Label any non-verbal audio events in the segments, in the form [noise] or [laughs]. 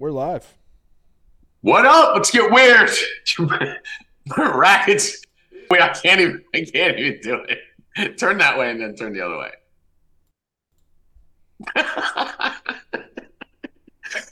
We're live. What up? Let's get weird. [laughs] Rackets. Wait, I can't even. I can't even do it. Turn that way and then turn the other way. [laughs]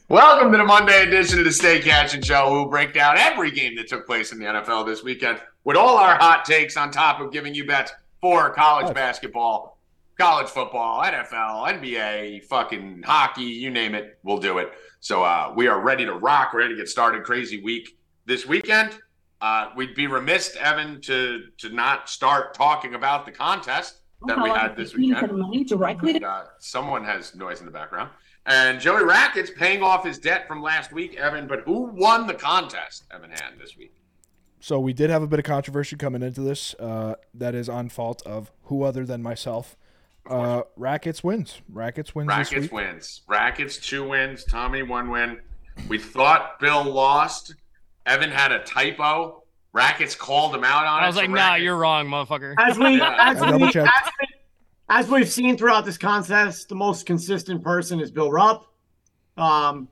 Welcome to the Monday edition of the Stay Cashin' Show. We'll break down every game that took place in the NFL this weekend with all our hot takes on top of giving you bets for college basketball, college football, NFL, NBA, fucking hockey, you name it, we'll do it. So uh, we are ready to rock, ready to get started. Crazy week this weekend. Uh, we'd be remiss, Evan, to to not start talking about the contest that we had this You weekend. put money directly to Uh, someone has noise in the background. And Joey Rackets paying off his debt from last week, Evan. But who won the contest, Evan Hand, this week? So we did have a bit of controversy coming into this. Uh, that is on fault of who other than myself. Uh, Rackets wins. Rackets wins this Rackets week. wins. Rackets two wins. Tommy one win. We thought Bill lost. Evan had a typo. Rackets called him out on it. I was so like, nah, Rackets- you're wrong, motherfucker. As we, yeah. as, we, as, we, as we've seen throughout this contest, the most consistent person is Bill Rupp. Um,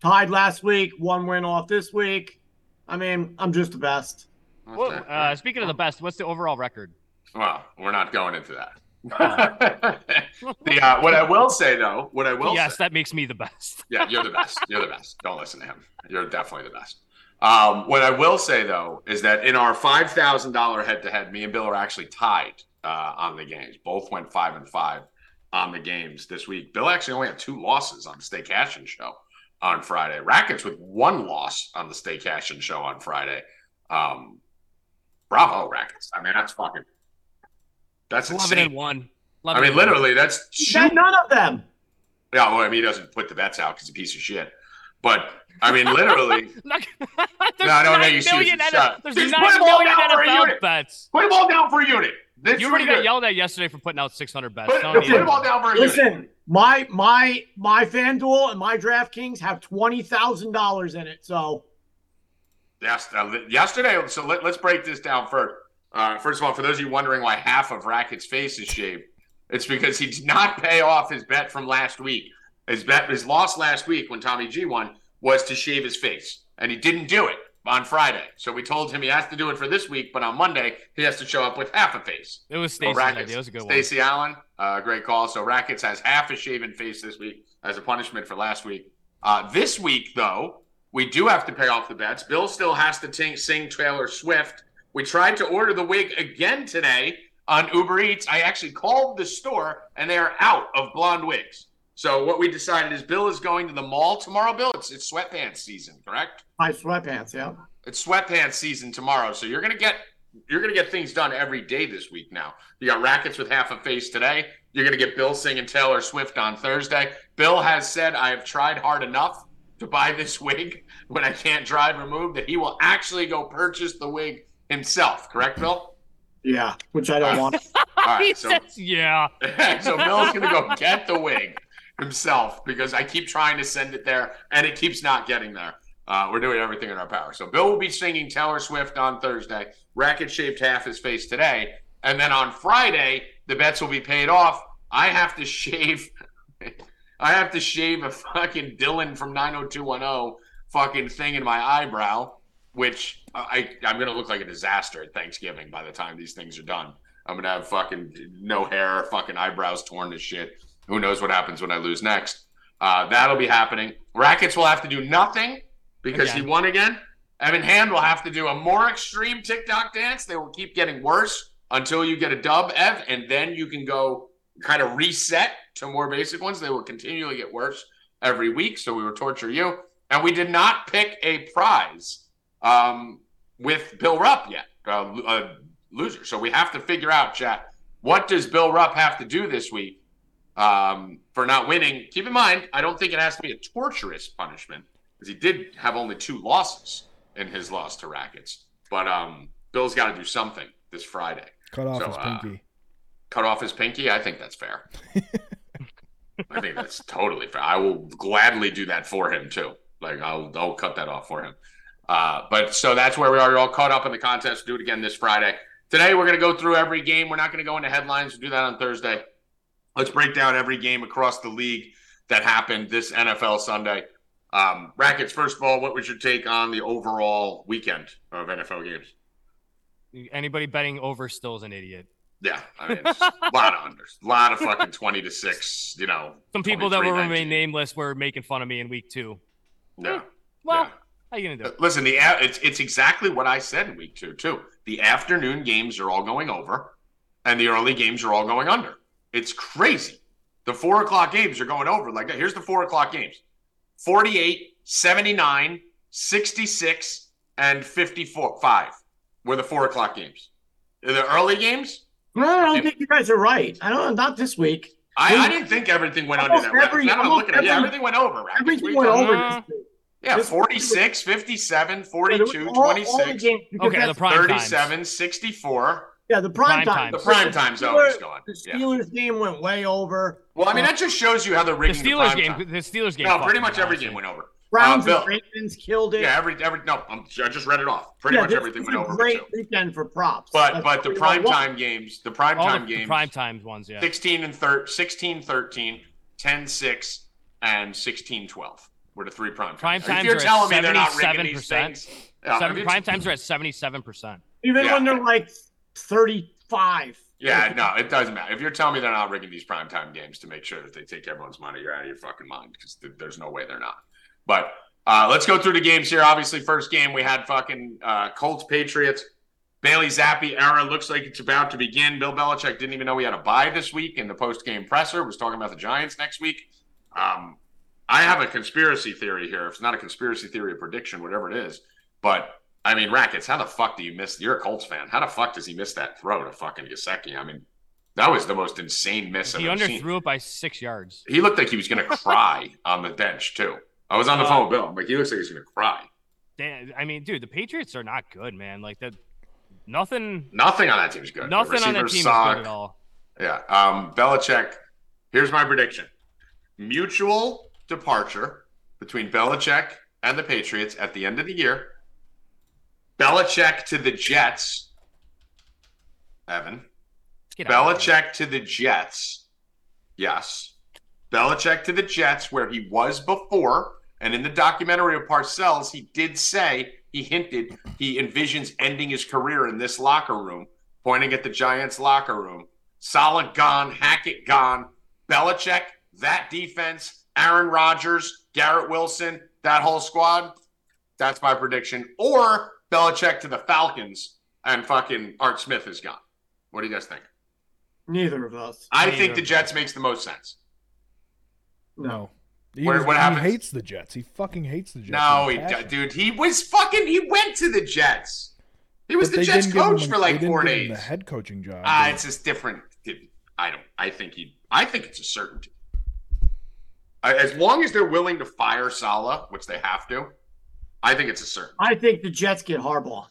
tied last week, one win off this week. I mean, I'm just the best. Well, uh, speaking of the best, what's the overall record? Well, we're not going into that. [laughs] the uh, what I will say though, what I will yes, say, that makes me the best. [laughs] yeah, you're the best. You're the best. Don't listen to him. You're definitely the best. Um, what I will say though is that in our five thousand dollar head to head, me and Bill are actually tied uh, on the games. Both went five and five on the games this week. Bill actually only had two losses on the Stay Cashin show on Friday. Rackets with one loss on the Stay Cashin show on Friday. Um, bravo, Rackets. I mean, that's fucking. That's Eleven insane. and one. I mean, literally, that's Got none of them. yeah, well, I mean, he doesn't put the bets out because he's a piece of shit. But I mean, literally, [laughs] Not, [laughs] No, I don't know nine you see million it's a N- shot. There's Just nine put them all down for a NFL unit. bets. put them all down for a unit. This You already unit. got yelled at yesterday for putting out 600 bets. Put, Don't put them all down for a unit. Listen, my my my FanDuel and my DraftKings have twenty thousand dollars in it. So Yes, uh, yesterday. So let, let's break this down first. Uh, first of all, for those of you wondering why half of Racket's face is shaved, it's because he did not pay off his bet from last week. His bet, his loss last week when Tommy G won was to shave his face, and he didn't do it on Friday. So we told him he has to do it for this week, but on Monday he has to show up with half a face. It was So idea. It was a good one. Stacey Allen, uh, great call. So Rackets has half a shaven face this week as a punishment for last week. Uh, this week, though, we do have to pay off the bets. Bill still has to ting- sing Taylor Swift. We tried to order the wig again today on Uber Eats. I actually called the store and they are out of blonde wigs. So what we decided is Bill is going to the mall tomorrow. Bill, it's it's sweatpants season, correct? my sweatpants, yeah. It's sweatpants season tomorrow, so you're gonna get you're gonna get things done every day this week now. You got rackets with half a face today. You're gonna get Bill singing Taylor Swift on Thursday. Bill has said I have tried hard enough to buy this [laughs] wig when I can't drive or move that he will actually go purchase the wig himself. Correct, Bill? Yeah, which I don't want. [laughs] All he so says, yeah. [laughs] so Bill's gonna go get the wig himself because I keep trying to send it there and it keeps not getting there. Uh, we're doing everything in our power. So Bill will be singing Taylor Swift on Thursday. Racket shaved half his face today, and then on Friday the bets will be paid off. I have to shave. [laughs] I have to shave a fucking Dylan from 90210 fucking thing in my eyebrow, which I I'm gonna look like a disaster at Thanksgiving by the time these things are done. I'm gonna have fucking no hair, fucking eyebrows torn to shit. Who knows what happens when I lose next? Uh, that'll be happening. Rackets will have to do nothing because he won again. Evan Hand will have to do a more extreme TikTok dance. They will keep getting worse until you get a dub, Ev, and then you can go kind of reset to more basic ones. They will continually get worse every week. So we will torture you. And we did not pick a prize um, with Bill Rupp yet, uh, a loser. So we have to figure out, chat, what does Bill Rupp have to do this week um, for not winning? Keep in mind, I don't think it has to be a torturous punishment because he did have only two losses in his loss to Rackets. But um, Bill's got to do something this Friday. Cut off So, his uh, pinky. Cut off his pinky. I think that's fair. [laughs] I think that's totally fair. I will gladly do that for him too. Like I'll I'll cut that off for him. Uh, but so that's where we are. You're all caught up in the contest. Do it again this Friday. Today we're going to go through every game. We're not going to go into headlines. We'll do that on Thursday. Let's break down every game across the league that happened this NFL Sunday. Um, Rackets, first of all, what was your take on the overall weekend of NFL games? Anybody betting over still is an idiot. Yeah, I mean, a lot of unders, a lot of fucking twenty to six. You know, Some people that will remain nameless were making fun of me in week two. No, Well, Yeah. How you gonna do it? listen, the it's it's exactly what I said in week two too. The afternoon games are all going over, and the early games are all going under. It's crazy. The four o'clock games are going over. Like here's the four o'clock games: 48, 79, 66, and 54. Five were the four o'clock games. The early games, No, I don't think you guys are right. I don't. Not this week. I, I didn't think everything went under that. every- Now I'm almost looking at yeah, everything went over. Rackets. Everything went over this week. Yeah, This- 46, 57, 42, all- all 26, games, Okay, the that's- prime times. 37, 64. Yeah, the prime, Prime time. times. The prime time's always going. The Yeah. Steelers game went way over. Well, I mean, that just shows you how they're The rigging the, Steelers prime game. time. The Steelers game. No, pretty much every game went over. Browns Uh, and Ravens killed it. Yeah, every every no, I'm, I just read it off. Pretty Yeah, much this everything was went a over. Great weekend for props. But That's but the prime want. time games, the prime All time the games, prime times ones, yeah. 16 and thir- 16 13, 10 6 and 16 12 were the three prime Prime times. times if you're at telling me they're not rigging these 77%. things, yeah, Seven, you- prime times are at seventy-seven percent. Even Yeah. when they're like 35. Yeah, no, it doesn't matter. If you're telling me they're not rigging these primetime games to make sure that they take everyone's money, you're out of your fucking mind because th- there's no way they're not. But uh, let's go through the games here. Obviously, first game we had fucking uh, Colts Patriots. Bailey Zappe era looks like it's about to begin. Bill Belichick didn't even know he had a bye this week in the post game presser. Was talking about the Giants next week. Um, I have a conspiracy theory here. If it's not a conspiracy theory, a prediction, whatever it is. But I mean, Rackets, how the fuck do you miss? You're a Colts fan. How the fuck does he miss that throw to fucking Gesicki? I mean, that was the most insane miss He I've ever seen. underthrew it by six yards. He looked like he was going to cry [laughs] on the bench too. I was on the Uh, phone with Bill. I'm like, he looks like he's going to cry. Damn, I mean, dude, the Patriots are not good, man. Like that, nothing, Nothing on that team's good. The nothing on that team is good at all. Yeah. Um, Belichick. Here's my prediction: mutual departure between Belichick and the Patriots at the end of the year. Belichick to the Jets. Evan. Let's get out of here. Belichick to the Jets. Yes. Belichick to the Jets, where he was before. And in the documentary of Parcells, he did say, he hinted, he envisions ending his career in this locker room, pointing at the Giants' locker room. Saleh gone, Hackett gone. Belichick, that defense, Aaron Rodgers, Garrett Wilson, that whole squad. That's my prediction. Or Belichick to the Falcons and fucking Art Smith is gone. What do you guys think? Neither of us. I Neither think the of Jets makes the most sense. No. He, Where- was- what he hates the Jets. He fucking hates the Jets. No, he, a passion. dude, he was fucking. He went to the Jets. He was But the Jets didn't give him coach a- for like they didn't four give him days. The head coaching job. Ah, it's just different. I don't. I think he. I think it's a certainty. I- As long as they're willing to fire Saleh, which they have to, I think it's a certainty. I think the Jets get Harbaugh.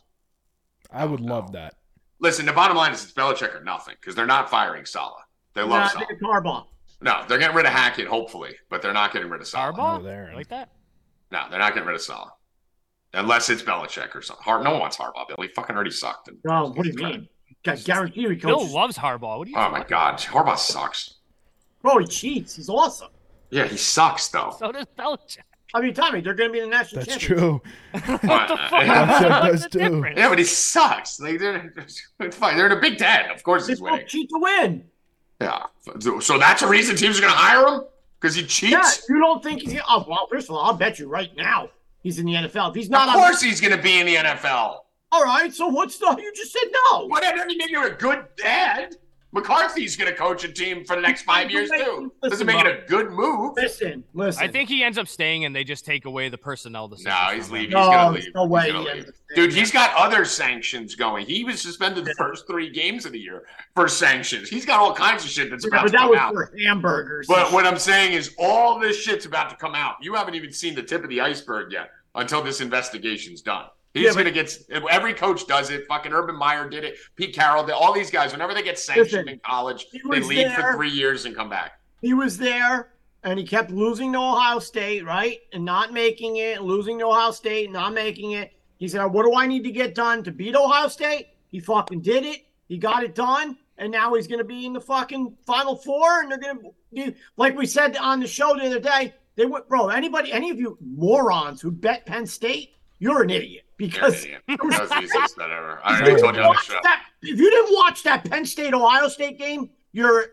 I would no. love that. Listen, the bottom line is it's Belichick or nothing because they're not firing Saleh. They love I Saleh. think it's Harbaugh. No, they're getting rid of Hackett, hopefully, but they're not getting rid of Saleh. Harbaugh, No, there. Like that? No, they're not getting rid of Saleh. Unless it's Belichick or something. Har- no one wants Harbaugh, Bill. He fucking already sucked. And- No, what do you mean? I guarantee you he Bill coaches. loves Harbaugh. What do you? Oh my God, Harbaugh sucks. Bro, he cheats. He's awesome. Yeah, he sucks though. So does Belichick. I mean, Tommy, they're going to be in the national championship. [laughs] That's true. what the Uh, fuck? yeah. What's Does too. Yeah, but he sucks. Like they're it's fine. They're in a Big Ten. Of course They he's both winning. cheat to win. Yeah. So- So that's a reason teams are going to hire him because he cheats. Yeah, you don't think he's. Oh, well, first of all, I'll bet you right now he's in the NFL. If he's not, of on- course he's going to be in the NFL. all right. So what's the? You just said no. What? That doesn't mean you're a good dad. McCarthy's going to coach a team for the next five years too. Doesn't make it a good move. Listen, listen. I think he ends up staying, and they just take away the personnel decisions. No, he's from him. leaving. no, he's gonna leave. no way. gonna he leave. Dude, he's got other sanctions going. He was suspended the first three games of the year for sanctions. He's got all kinds of shit that's Yeah, about but to that come was out. for hamburgers. But what I'm saying is, all this shit's about to come out. You haven't even seen the tip of the iceberg yet until this investigation's done. He's Yeah, gonna get every coach does it. Fucking Urban Meyer did it. Pete Carroll did. All these guys, whenever they get sanctioned Listen, in college, they leave for three years and come back. he was there and he kept losing to Ohio State, right? And not making it, losing to Ohio State, not making it. He said, What do I need to get done to beat Ohio State? He fucking did it. He got it done. And now he's going to be in the fucking Final Four. And they're going to do, like we said on the show the other day, They went, bro. Anybody, any of you morons who bet Penn State, you're an idiot You're an because. That was the easiest [laughs] bet ever. I If already you told you on the show. that, if you didn't watch that Penn State Ohio State game, you're I,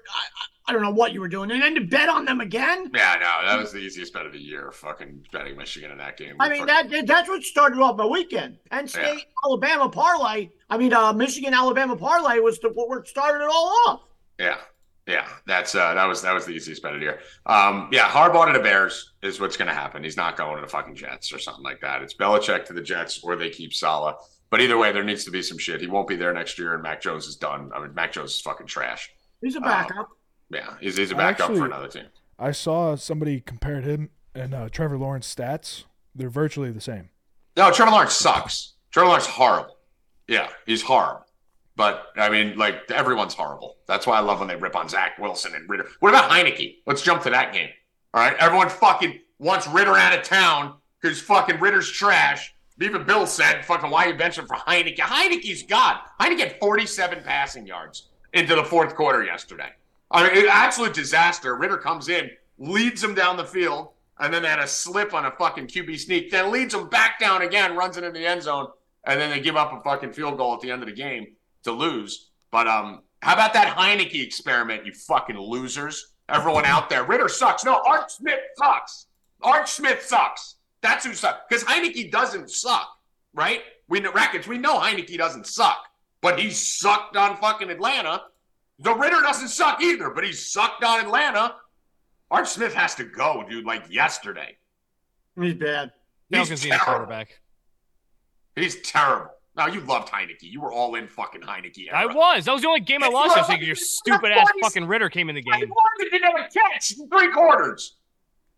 I- don't know what you were doing, and then to bet on them again. Yeah, no, that was the easiest bet of the year. Fucking betting Michigan in that game. I mean that that's what started off my weekend. Penn State Alabama parlay. I mean uh, Michigan Alabama parlay was the, what started it all off. Yeah, yeah, that's uh, that was that was the easiest bet of the year. Um, yeah, Harbaugh to the Bears is what's going to happen. He's not going to the fucking Jets or something like that. It's Belichick to the Jets, or they keep Saleh. But either way, there needs to be some shit. He won't be there next year, and Mac Jones is done. I mean, Mac Jones is fucking trash. He's a Uh, backup. Yeah, he's, he's a I backup actually- for another team. I saw somebody compared him and uh, Trevor Lawrence stats. They're virtually the same. No, Trevor Lawrence sucks. Trevor Lawrence is horrible. Yeah, he's horrible. But I mean, like everyone's horrible. That's why I love when they rip on Zach Wilson and Ridder. What about Heinicke? Let's jump to that game. All right, everyone fucking wants Ridder out of town because fucking Ridder's trash. Even Bill said, "Fucking why you benching for Heinicke?" Heinicke's God. Heinicke had 47 passing yards into the fourth quarter yesterday. I mean, absolute disaster. Ridder comes in, leads them down the field, and then they had a slip on a fucking QB sneak, then leads them back down again, runs it in the end zone, and then they give up a fucking field goal at the end of the game to lose. But um, how about that Heinicke experiment, you fucking losers? Everyone out there, Ridder sucks. No, Art Smith sucks. Art Smith sucks. That's who sucks. Because Heinicke doesn't suck, right? We know Rackets. We know Heinicke doesn't suck, but he sucked on fucking Atlanta. The Ridder doesn't suck either, but he sucked on Atlanta. Art Smith has to go, dude, like yesterday. He's bad. He's Falcons a terrible. quarterback. He's terrible. Now you loved Heinicke. You were all in fucking Heinicke. I was. That was the only game I lost. I think your stupid ass fucking Ridder came in the game. I wanted to never catch in three quarters.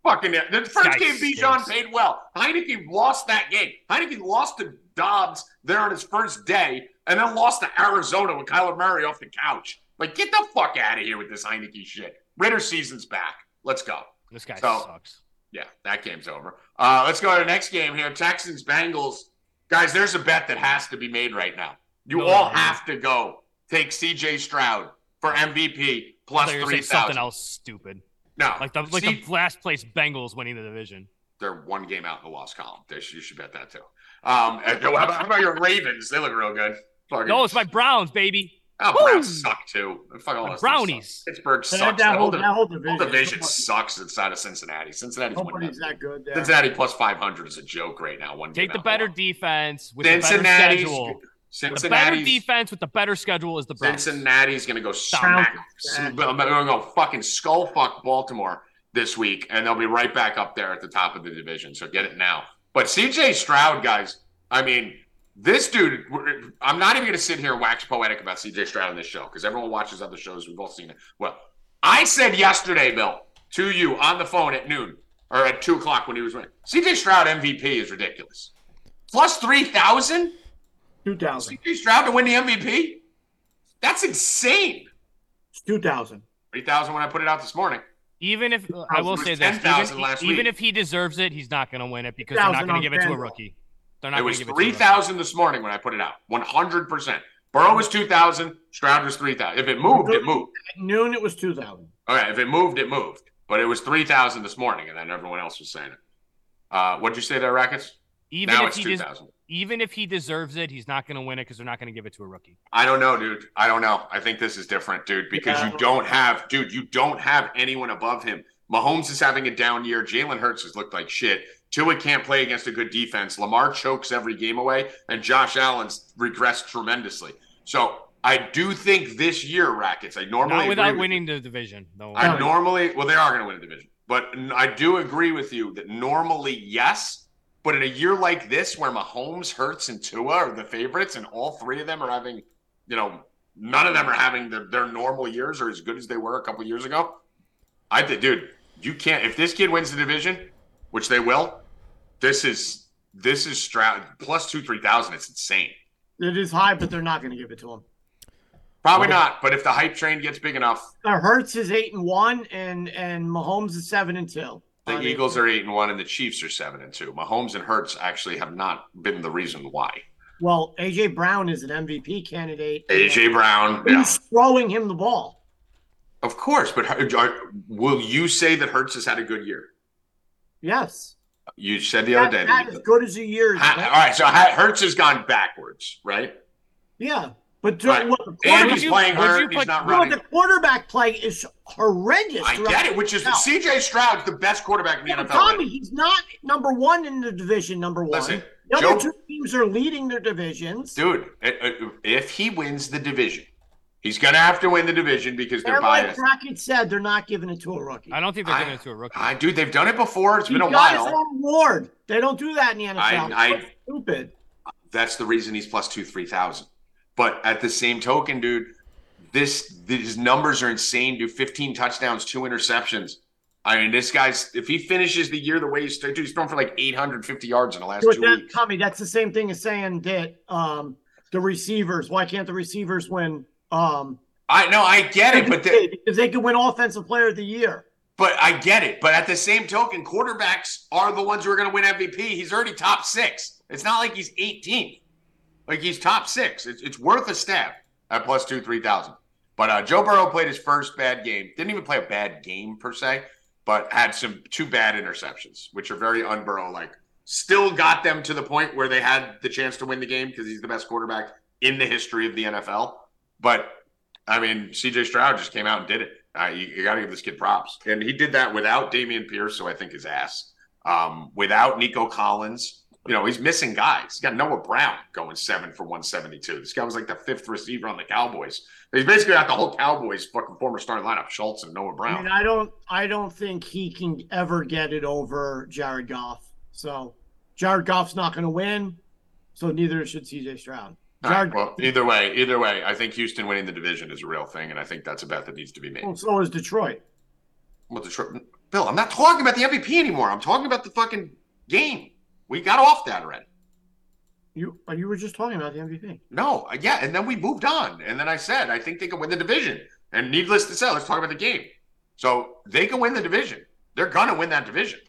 Fucking it. The first guy game, Bijan paid well. Heinicke lost that game. Heinicke lost to Dobbs there on his first day, and then lost to Arizona with Kyler Murray off the couch. Like, get the fuck out of here with this Heinicke shit. Ridder season's back. Let's go. This guy So- sucks. Yeah, that game's over. Uh, let's go to the next game here. Texans Bengals. Guys, there's a bet that has to be made right now. You No, all no, have to go take CJ Stroud for MVP plus thought you were three saying something else stupid. No, Like the like the last place Bengals winning the division. they're one game out in the loss column. They should, you should bet that too. Um, [laughs] how, about, how about your Ravens? They look real good. Fucking- No, it's my Browns, baby. Oh, Woo! Browns suck too. Fuck all My those teams brownies. suck. Pittsburgh That, sucks. that, The whole, whole, that whole whole division. division sucks inside of Cincinnati. Cincinnati's winning Nobody's that. that good there. Cincinnati plus 500 is a joke right now. One Take the better in the defense with the better Cincinnati's schedule. The better defense with the better schedule is the Browns. Cincinnati's gonna go smack. Browns. They're gonna go fucking skull fuck Baltimore this week, and they'll be right back up there at the top of the division. So get it now. But CJ Stroud, guys, I mean, this dude. I'm not even gonna sit here and wax poetic about CJ Stroud on this show because everyone watches other shows. We've all seen it. Well, I said yesterday, Bill, to you on the phone at noon or at two o'clock when he was winning. CJ Stroud MVP is ridiculous. Plus three thousand. 2000. CJ Stroud to win the MVP? That's insane. It's 2000. 3,000 when I put it out this morning. Even if I will was say this, 10,000 even, last even week. if he deserves it, he's not going to win it because they're not going to give it to a rookie. They're not It was give it to a rookie. 3,000 this morning when I put it out. 100%. Burrow was 2,000. Stroud was 3,000. If it moved, it moved. At noon, it was 2000. Okay, if it moved, it moved. But it was 3,000 this morning, and then everyone else was saying it. Uh, what'd you say there, Rackets? Even now if it's he des- 2,000. even if he deserves it, he's not going to win it because they're not going to give it to a rookie. I don't know, dude. I don't know. I think this is different, dude, because Yeah. you don't have, dude, you don't have anyone above him. Mahomes is having a down year. Jalen Hurts has looked like shit. Tua can't play against a good defense. Lamar chokes every game away, and Josh Allen's regressed tremendously. So I do think this year, Rackets, I normally Not without with winning the division. No. I normally, well, they are going to win a division, but I do agree with you that normally, yes. But in a year like this, where Mahomes, Hurts, and Tua are the favorites, and all three of them are having, you know, none of them are having their, their normal years or as good as they were a couple years ago. I think, dude, you can't. If this kid wins the division, which they will, this is this is Stroud plus two three thousand. It's insane. It is high, but they're not going to give it to him. Probably not, but if the hype train gets big enough, Uh, Hurts is eight and one, and and Mahomes is seven and two. The I mean, Eagles are eight and one, and the Chiefs are seven and two. Mahomes and Hurts actually have not been the reason why. Well, AJ Brown is an MVP candidate. AJ Brown, yeah, throwing him the ball? of course. But are- will you say that Hurts has had a good year? Yes. You said the other day. That, as good as a year. Ha- all right, so Ha- Hurts has gone backwards, right? Yeah. But to, Right. what the And quarterback, he's you- playing would you hurt. He's put- not no, running. the quarterback play is horrendous. I get it, which is the CJ Stroud's the best quarterback in the Yeah, NFL. Tommy, he's not number one in the division. Number one. Listen, the other Joe- two teams are leading their divisions. Dude, i- i- if he wins the division, he's going to have to win the division because they're and like biased. Brackett said, they're not giving it to a rookie. I don't think they're I- giving it to a rookie. I, dude, they've done it before. It's He been a got his while. own award. They don't do that in the NFL. I- That's stupid. That's the reason he's plus two, three thousand. But at the same token, dude, this these numbers are insane. Do fifteen touchdowns, two interceptions. I mean, this guy's if he finishes the year the way he's dude, he's thrown for like eight hundred fifty yards in the last But two that, weeks. Tommy, that's the same thing as saying that um, the receivers. Why can't the receivers win? Um, I know, I get it, but the, because they could win Offensive Player of the Year. but I get it. But at the same token, quarterbacks are the ones who are going to win MVP. He's already top six. It's not like he's 18th. Like he's top six. It's, it's worth a stab at plus two, 3,000. But uh, Joe Burrow played his first bad game. Didn't even play a bad game per se, but had some two bad interceptions, which are very unburrow like. Still got them to the point where they had the chance to win the game because he's the best quarterback in the history of the NFL. But I mean, CJ Stroud just came out and did it. Uh, you, you got to give this kid props, and he did that without Dameon Pierce, so I think his ass. Um, without Nico Collins, you know, he's missing guys. He's got Noah Brown going seven for one seventy two. This guy was like the fifth receiver on the Cowboys. He's basically got the whole Cowboys fucking former starting lineup: Schultz and Noah I Brown. mean, I don't, I don't think he can ever get it over Jared Goff. So Jared Goff's not going to win. So neither should CJ Stroud. All right, Jared, well, either way, either way, I think Houston winning the division is a real thing, and I think that's a bet that needs to be made. well, so is Detroit. Well, Detroit, Bill, I'm not talking about the MVP anymore. I'm talking about the fucking game. We got off that already. You, you were just talking about the MVP. No, uh, yeah, and then we moved on, and then I said I think they can win the division. And needless to say, let's talk about the game. So they can win the division. They're gonna win that division.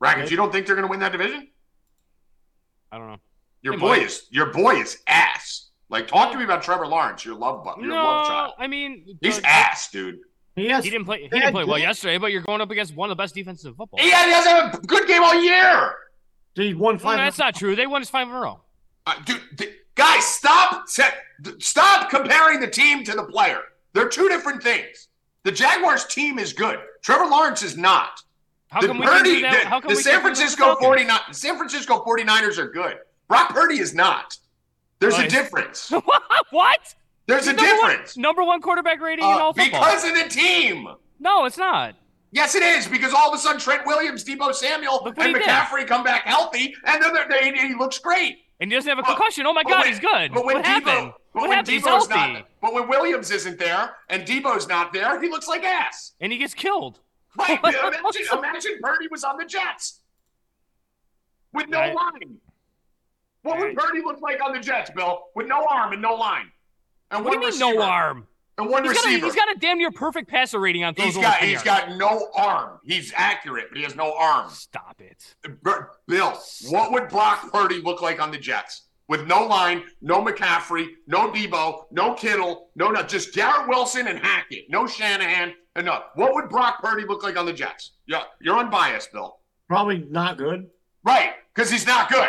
Rackets, Okay. you don't think they're gonna win that division? I don't know. Your They boy might. is your boy is ass. Like, talk to me about Trevor Lawrence, your love button, your love No, child. I mean, He's uh, ass, dude. He has. He didn't play. He didn't play well yesterday, but you're going up against one of the best defenses in football. Yeah, He hasn't a good game all year. He won No, five. that's not true. They won his five in a row. Uh, dude, th- guys, stop! se- Stop comparing the team to the player. They're two different things. The Jaguars team is good. Trevor Lawrence is not. How the come we can do that? How come the we San do that with Francisco 49 the San Francisco 49ers are good. Brock Purdy is not. There's a difference. [laughs] what? There's a He's number one- difference. Number one quarterback rating in Uh, all football. because of the team. no, it's not. Yes, it is because all of a sudden Trent Williams, Deebo Samuel, and he did. McCaffrey come back healthy, and then they're- he looks great. And he doesn't have a But- concussion. Oh my God, when- he's good. But when what Deebo, happened? but What when happened? Deebo's not, but when Williams isn't there and Deebo's not there, he looks like ass. And he gets killed. Right? [laughs] imagine, imagine Purdy was on the Jets with no line. What would Purdy look like on the Jets, Bill? With no arm and no line, and What do one you mean no receiver. arm? and one He's got, a, receiver. he's got a damn near perfect passer rating on throws He's got 10 he's yards. got no arm. He's accurate, but he has no arm. Stop it. Bur- Bill, what would Brock Purdy look like on the Jets? With no line, no McCaffrey, no Deebo, no Kittle, no no, just Garrett Wilson and Hackett, no Shanahan, and no. What would Brock Purdy look like on the Jets? Yeah, you're unbiased, Bill. Probably not good. Right, because he's not good.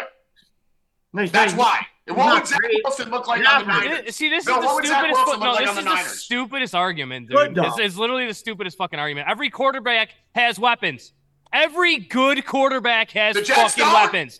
No, That's not- why. And what not would Zach great. Wilson look like on the Niners? This- See, this Bill, is the what would Zach stupidest. Fu- no, like this is the the stupidest argument, dude. It's, This literally the stupidest fucking argument. Every quarterback has weapons. Every good quarterback has fucking don't? weapons.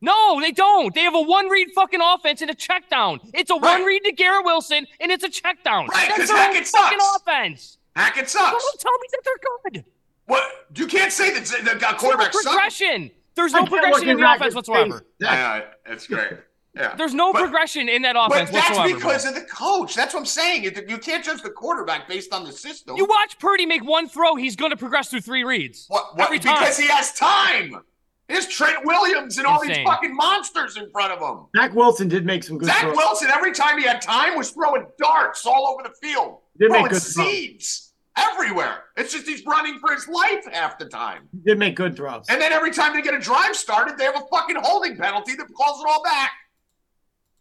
No, they don't. They have a one read fucking offense and a check down. It's a Right. one read to Garrett Wilson and it's a check down. Right, That's 'cause their own Hackett fucking sucks. offense. Hackett sucks. Don't tell me that they're good. What? You can't say that the There's quarterback no sucks. progression. There's no progression in the offense Rackett's whatsoever. face. Yeah, that's great. Yeah. There's no But- progression in that offense But that's whatsoever. because bro. of the coach. That's what I'm saying. You you can't judge the quarterback based on the system. You watch Purdy make one throw, he's going to progress through three reads. What, what, Every time. because he has time. There's Trent Williams and all these fucking monsters in front of him. Zach Wilson did make some good Zach throws. Wilson, every time he had time, was throwing darts all over the field, Did make throwing good throws. Everywhere. It's just he's running for his life half the time. He did make good throws. And then every time they get a drive started, they have a fucking holding penalty that calls it all back.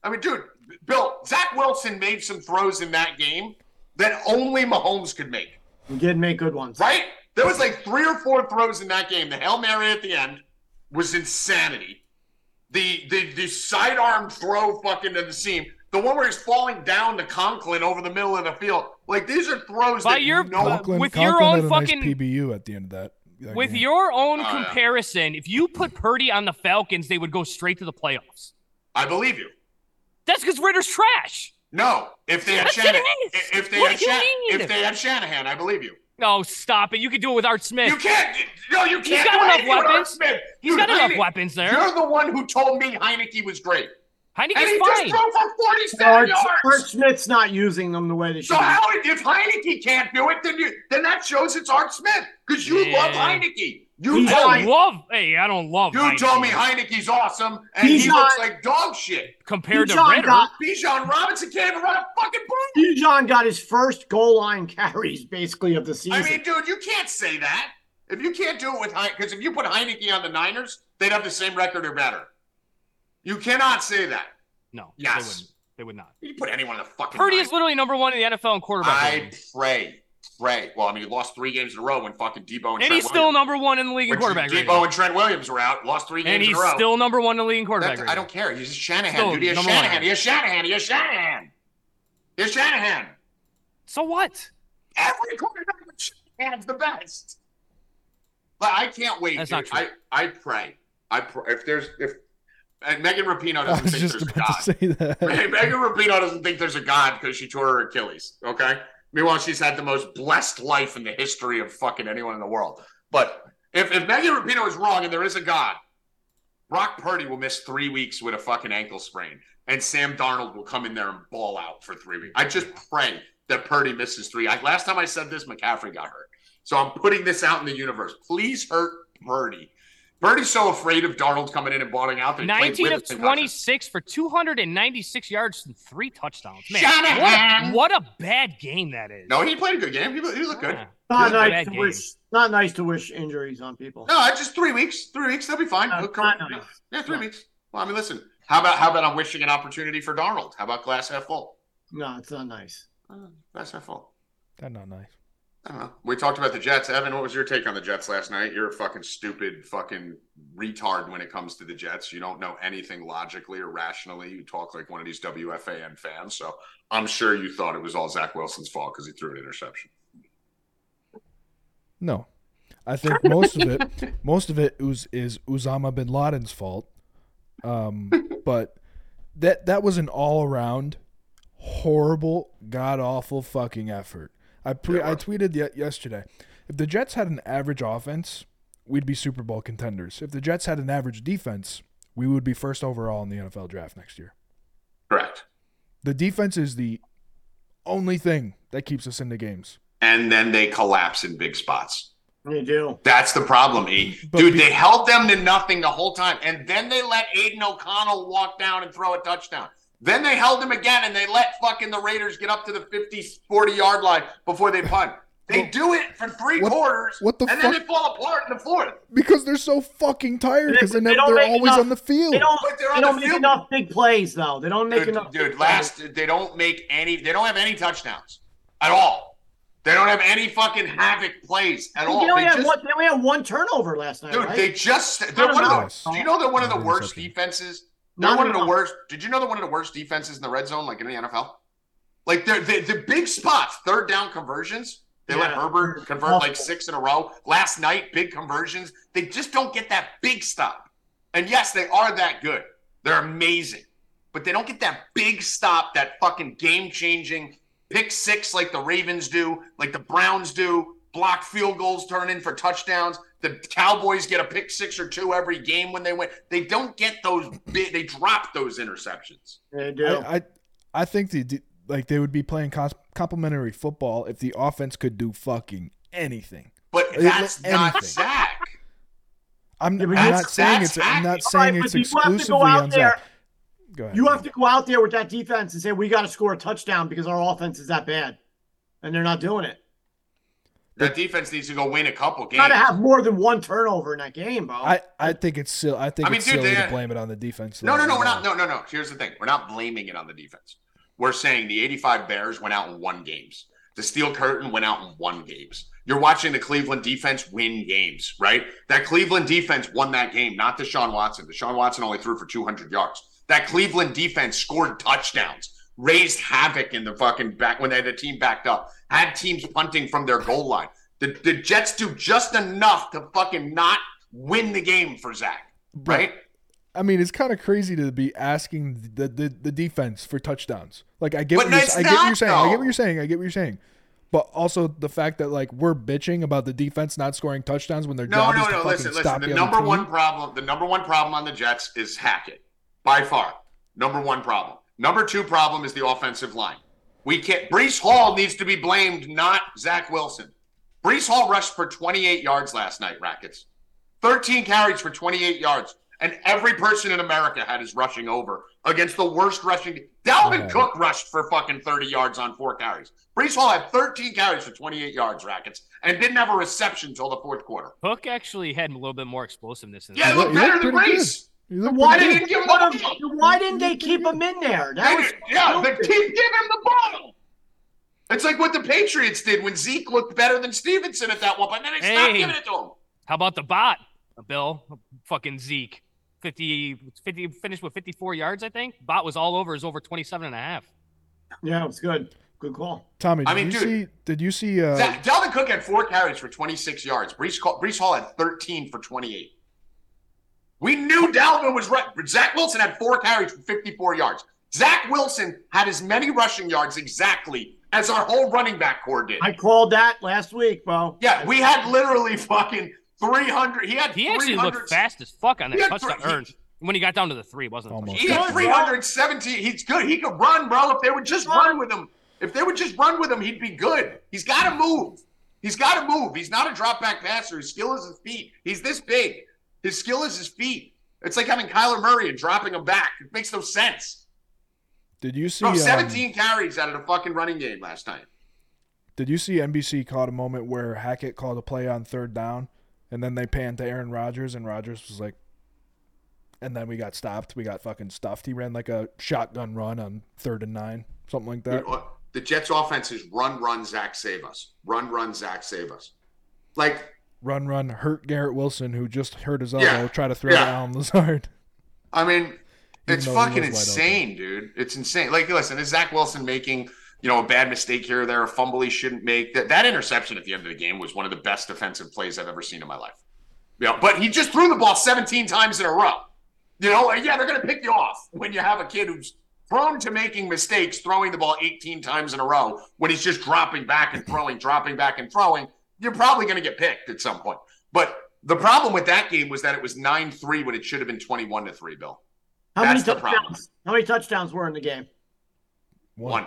I mean, dude, Bill, Zach Wilson made some throws in that game that only Mahomes could make. He did make good ones. Right? there was like three or four throws in that game. The hail mary at the end was insanity. The the the sidearm throw fucking to the seam. The one where he's falling down to Conklin over the middle of the field. Like these are throws By that your- no Conklin, with your own had a nice fucking- PBU at the end of that. that With game. your own Oh, yeah. comparison, if you put Purdy on the Falcons, they would go straight to the playoffs. I believe you. That's because Ridder's trash. No, if they had Yes, it Shanahan, if they What had do Shan- if they had Shanahan, I believe you. No, stop it. You could do it with Art Smith. You can't. No, you can't. He's got enough anything with Art weapons. Smith. He's Dude, got enough Heine- weapons there. You're the one who told me Heinicke was great, and he Heinicke's just threw for forty-seven Art, yards. Art Smith's not using them the way they should. So be. how if Heinicke can't do it, then you then that shows it's Art Smith because you Yeah. love Heinicke. You He's told don't me love. Hey, I don't love. you Heinicke. told me Heinicke's awesome, and He's he not- looks like dog shit. compared to Bijan Ridder. got- Bijan Robinson can't even run a fucking ball. Bijan got his first goal line carries basically of the season. I mean, dude, you can't say that. If you can't do it with Heinicke, because if you put Heinicke on the Niners, they'd have the same record or better. You cannot say that. no, Yes. they wouldn't. They would not. You put anyone in the fucking. Purdy Niners. is literally number one in the NFL in quarterback. I rating. pray, pray. Well, I mean, he lost three games in a row when fucking Deebo and, and Trent he's still Williams, number one in the league in quarterback. Deebo rating. and Trent Williams were out. Lost three games And he's in a row. He's still number one in the league in quarterback. That- I don't care. He's Shanahan, Still dude. He has Shanahan. one. He has Shanahan. He has Shanahan. He has Shanahan. So what? Every quarterback with Shanahan's the best. But I can't wait. That's dude. not true. I I pray. I pray. If there's if and Megan Rapinoe [laughs] doesn't think there's a God. say that. Megan Rapinoe doesn't think there's a God because she tore her Achilles. Okay. Meanwhile, she's had the most blessed life in the history of fucking anyone in the world. But if, if Megan Rapinoe is wrong and there is a God, Brock Purdy will miss three weeks with a fucking ankle sprain, and Sam Darnold will come in there and ball out for three weeks. I just pray that Purdy misses three. I, last time I said this, McCaffrey got hurt. So I'm putting this out in the universe. Please hurt Purdy. Purdy's so afraid of Darnold coming in and balling out. that he played 19 with of a concussion. 26 for 296 yards and three touchdowns. Man, Shanahan! what a, what a bad game that is. No, he played a good game. He, he looked good. Yeah. not Good nice bad to game. wish. Not nice to wish injuries on people. No, just three weeks. Three weeks, they'll be fine. No, come- nice. Yeah, three No. weeks. Well, I mean, listen. How about how about I'm wishing an opportunity for Darnold? How about glass half full? No, it's not nice. Uh, glass half full. That's not nice. We talked about the Jets. Evan, what was your take on the Jets last night? You're a fucking stupid fucking retard when it comes to the Jets. You don't know anything logically or rationally. You talk like one of these WFAN fans. So I'm sure you thought it was all Zach Wilson's fault because he threw an interception. No, I think most of it, [laughs] most of it is is Usama bin Laden's fault. Um, [laughs] but that that was an all around horrible, god awful fucking effort. I pre- yeah. I tweeted ye- yesterday. If the Jets had an average offense, we'd be Super Bowl contenders. If the Jets had an average defense, we would be first overall in the NFL draft next year. Correct. The defense is the only thing that keeps us in the games. And then they collapse in big spots. You do. That's the problem, E. But Dude, be- they held them to nothing the whole time. And then they let Aidan O'Connell walk down and throw a touchdown. Then they held him again and they let fucking the Raiders get up to the 50, 40 yard line before they punt. They do it for three What- quarters, what the and then they fall apart in the fourth. Because they're so fucking tired because They- they're, they don't they're make always enough- on the field. They don't. But they're They on don't the make field. enough big plays though. They don't make Dude, enough. dude big last they don't make any. They don't have any touchdowns at all. They don't have any fucking havoc plays at all. They only, They had just- one, they only had one turnover last night, Dude, right? they just they're Not one of the. Do you know they're one of the worst interception. defenses? They're one of the worst. Did you know they're one of the worst defenses in the red zone, like in the NFL? Like they're the, the big spots, third down conversions. They let Herbert convert like six in a row. Last night, big conversions. They just don't get that big stop. And yes, they are that good. They're amazing. But they don't get that big stop, that fucking game changing pick six like the Ravens do, like the Browns do, block field goals turn in for touchdowns. The Cowboys get a pick six or two every game when they win. They don't get those big, they drop those interceptions. They do. I, I I think the like they would be playing cos- complementary football if the offense could do fucking anything. But It- that's not anything. Zach. I'm, Yeah, I'm not saying it's I'm not saying Right, it's but you have to go exclusively out on there- Zach. Go ahead. You have to go out there with that defense and say we got to score a touchdown because our offense is that bad, and they're not doing it. That defense needs to go win a couple games. Got to have more than one turnover in that game, bro. I, I think it's still I think I mean, it's dude, silly they- to blame it on the defense. No, no, no, we're not. No, no, no. Here's the thing: we're not blaming it on the defense. We're saying the '85 Bears went out and won games. The Steel Curtain went out and won games. You're watching the Cleveland defense win games, right? That Cleveland defense won that game, not Deshaun Watson. Deshaun Watson only threw for 200 yards. That Cleveland defense scored touchdowns, raised havoc in the fucking back when they had a team backed up, had teams punting from their goal line. The, the Jets do just enough to fucking not win the game for Zach, right? I mean, it's kind of crazy to be asking the, the, the defense for touchdowns. Like, I get But what you're, I get what you're saying. I get what you're saying. I get what you're saying. But also the fact that like we're bitching about the defense not scoring touchdowns when their No, job no, is to no. Listen, listen. The the, number one problem, the number one problem on the Jets is Hackett, by far. Number one problem. Number two problem is the offensive line. We can't. Breece Hall needs to be blamed, not Zach Wilson. Breece Hall rushed for 28 yards last night. Rackets, 13 carries for 28 yards, and every person in America had his rushing over against the worst rushing. Dalvin Okay. Cook rushed for fucking 30 yards on four carries. Breece Hall had 13 carries for 28 yards. Rackets, and didn't have a reception until the fourth quarter. Hook actually had a little bit more explosiveness than Yeah, He it looked- looked better looked than pretty good. Reese. You look Why pretty They good. didn't give him Why the didn't- why didn't they keep him in there? That They was didn't- yeah, the stupid. team give him the ball. It's like what the Patriots did when Zeke looked better than Stevenson at that one, but then they stopped Hey. giving it to him. How about the bot, Bill? Fucking Zeke. 50, 50 finished with 54 yards, I think. Bot was all over his over 27 and a half. Yeah, it was good. Good call. Tommy, did I mean, you dude. see? Did you see? Uh, Zach, Dalvin Cook had four carries for 26 yards. Breece, Breece Hall had 13 for 28. We knew Dalvin was right. but Zach Wilson had four carries for 54 yards. Zach Wilson had as many rushing yards exactly as our whole running back core did. I called that last week, bro. yeah, we had literally fucking 300. He had He actually looked fast as fuck on that touchdown. three- Or when he got down to the three, wasn't? Almost. He had Good, 317. He's good. He could run, bro. If they would just run with him, if they would just run with him, he'd be good. He's got to move. He's got to move. He's not a drop back passer. His skill is his feet. He's this big. His skill is his feet. It's like having Kyler Murray and dropping him back. It makes no sense. did you see? Bro, um, 17 carries out of the fucking running game last night. Did you see NBC caught a moment where Hackett called a play on third down, and then they panned to Aaron Rodgers, and Rodgers was like, and then we got stopped. We got fucking stuffed. He ran like a shotgun run on third and nine, something like that. The Jets' offense is run, run, Zach, save us. Run, run, Zach, save us. Like, Run, run, hurt Garrett Wilson, who just hurt his elbow. Yeah. Try to throw Yeah. to Allen Lazard. [laughs] I mean, [laughs] it's fucking insane, dude. It's insane. Like, listen, is Zach Wilson making you know a bad mistake here or there, a fumble he shouldn't make? That that interception at the end of the game was one of the best defensive plays I've ever seen in my life. Yeah, but he just threw the ball 17 times in a row. You know, yeah, they're gonna pick you off when you have a kid who's prone to making mistakes, throwing the ball 18 times in a row when he's just dropping back and throwing, dropping back and throwing. You're probably gonna get picked at some point. But the problem with that game was that it was 9-3 when it should have been 21 to 3, Bill. How That's many the touchdowns? How many touchdowns were in the game? One.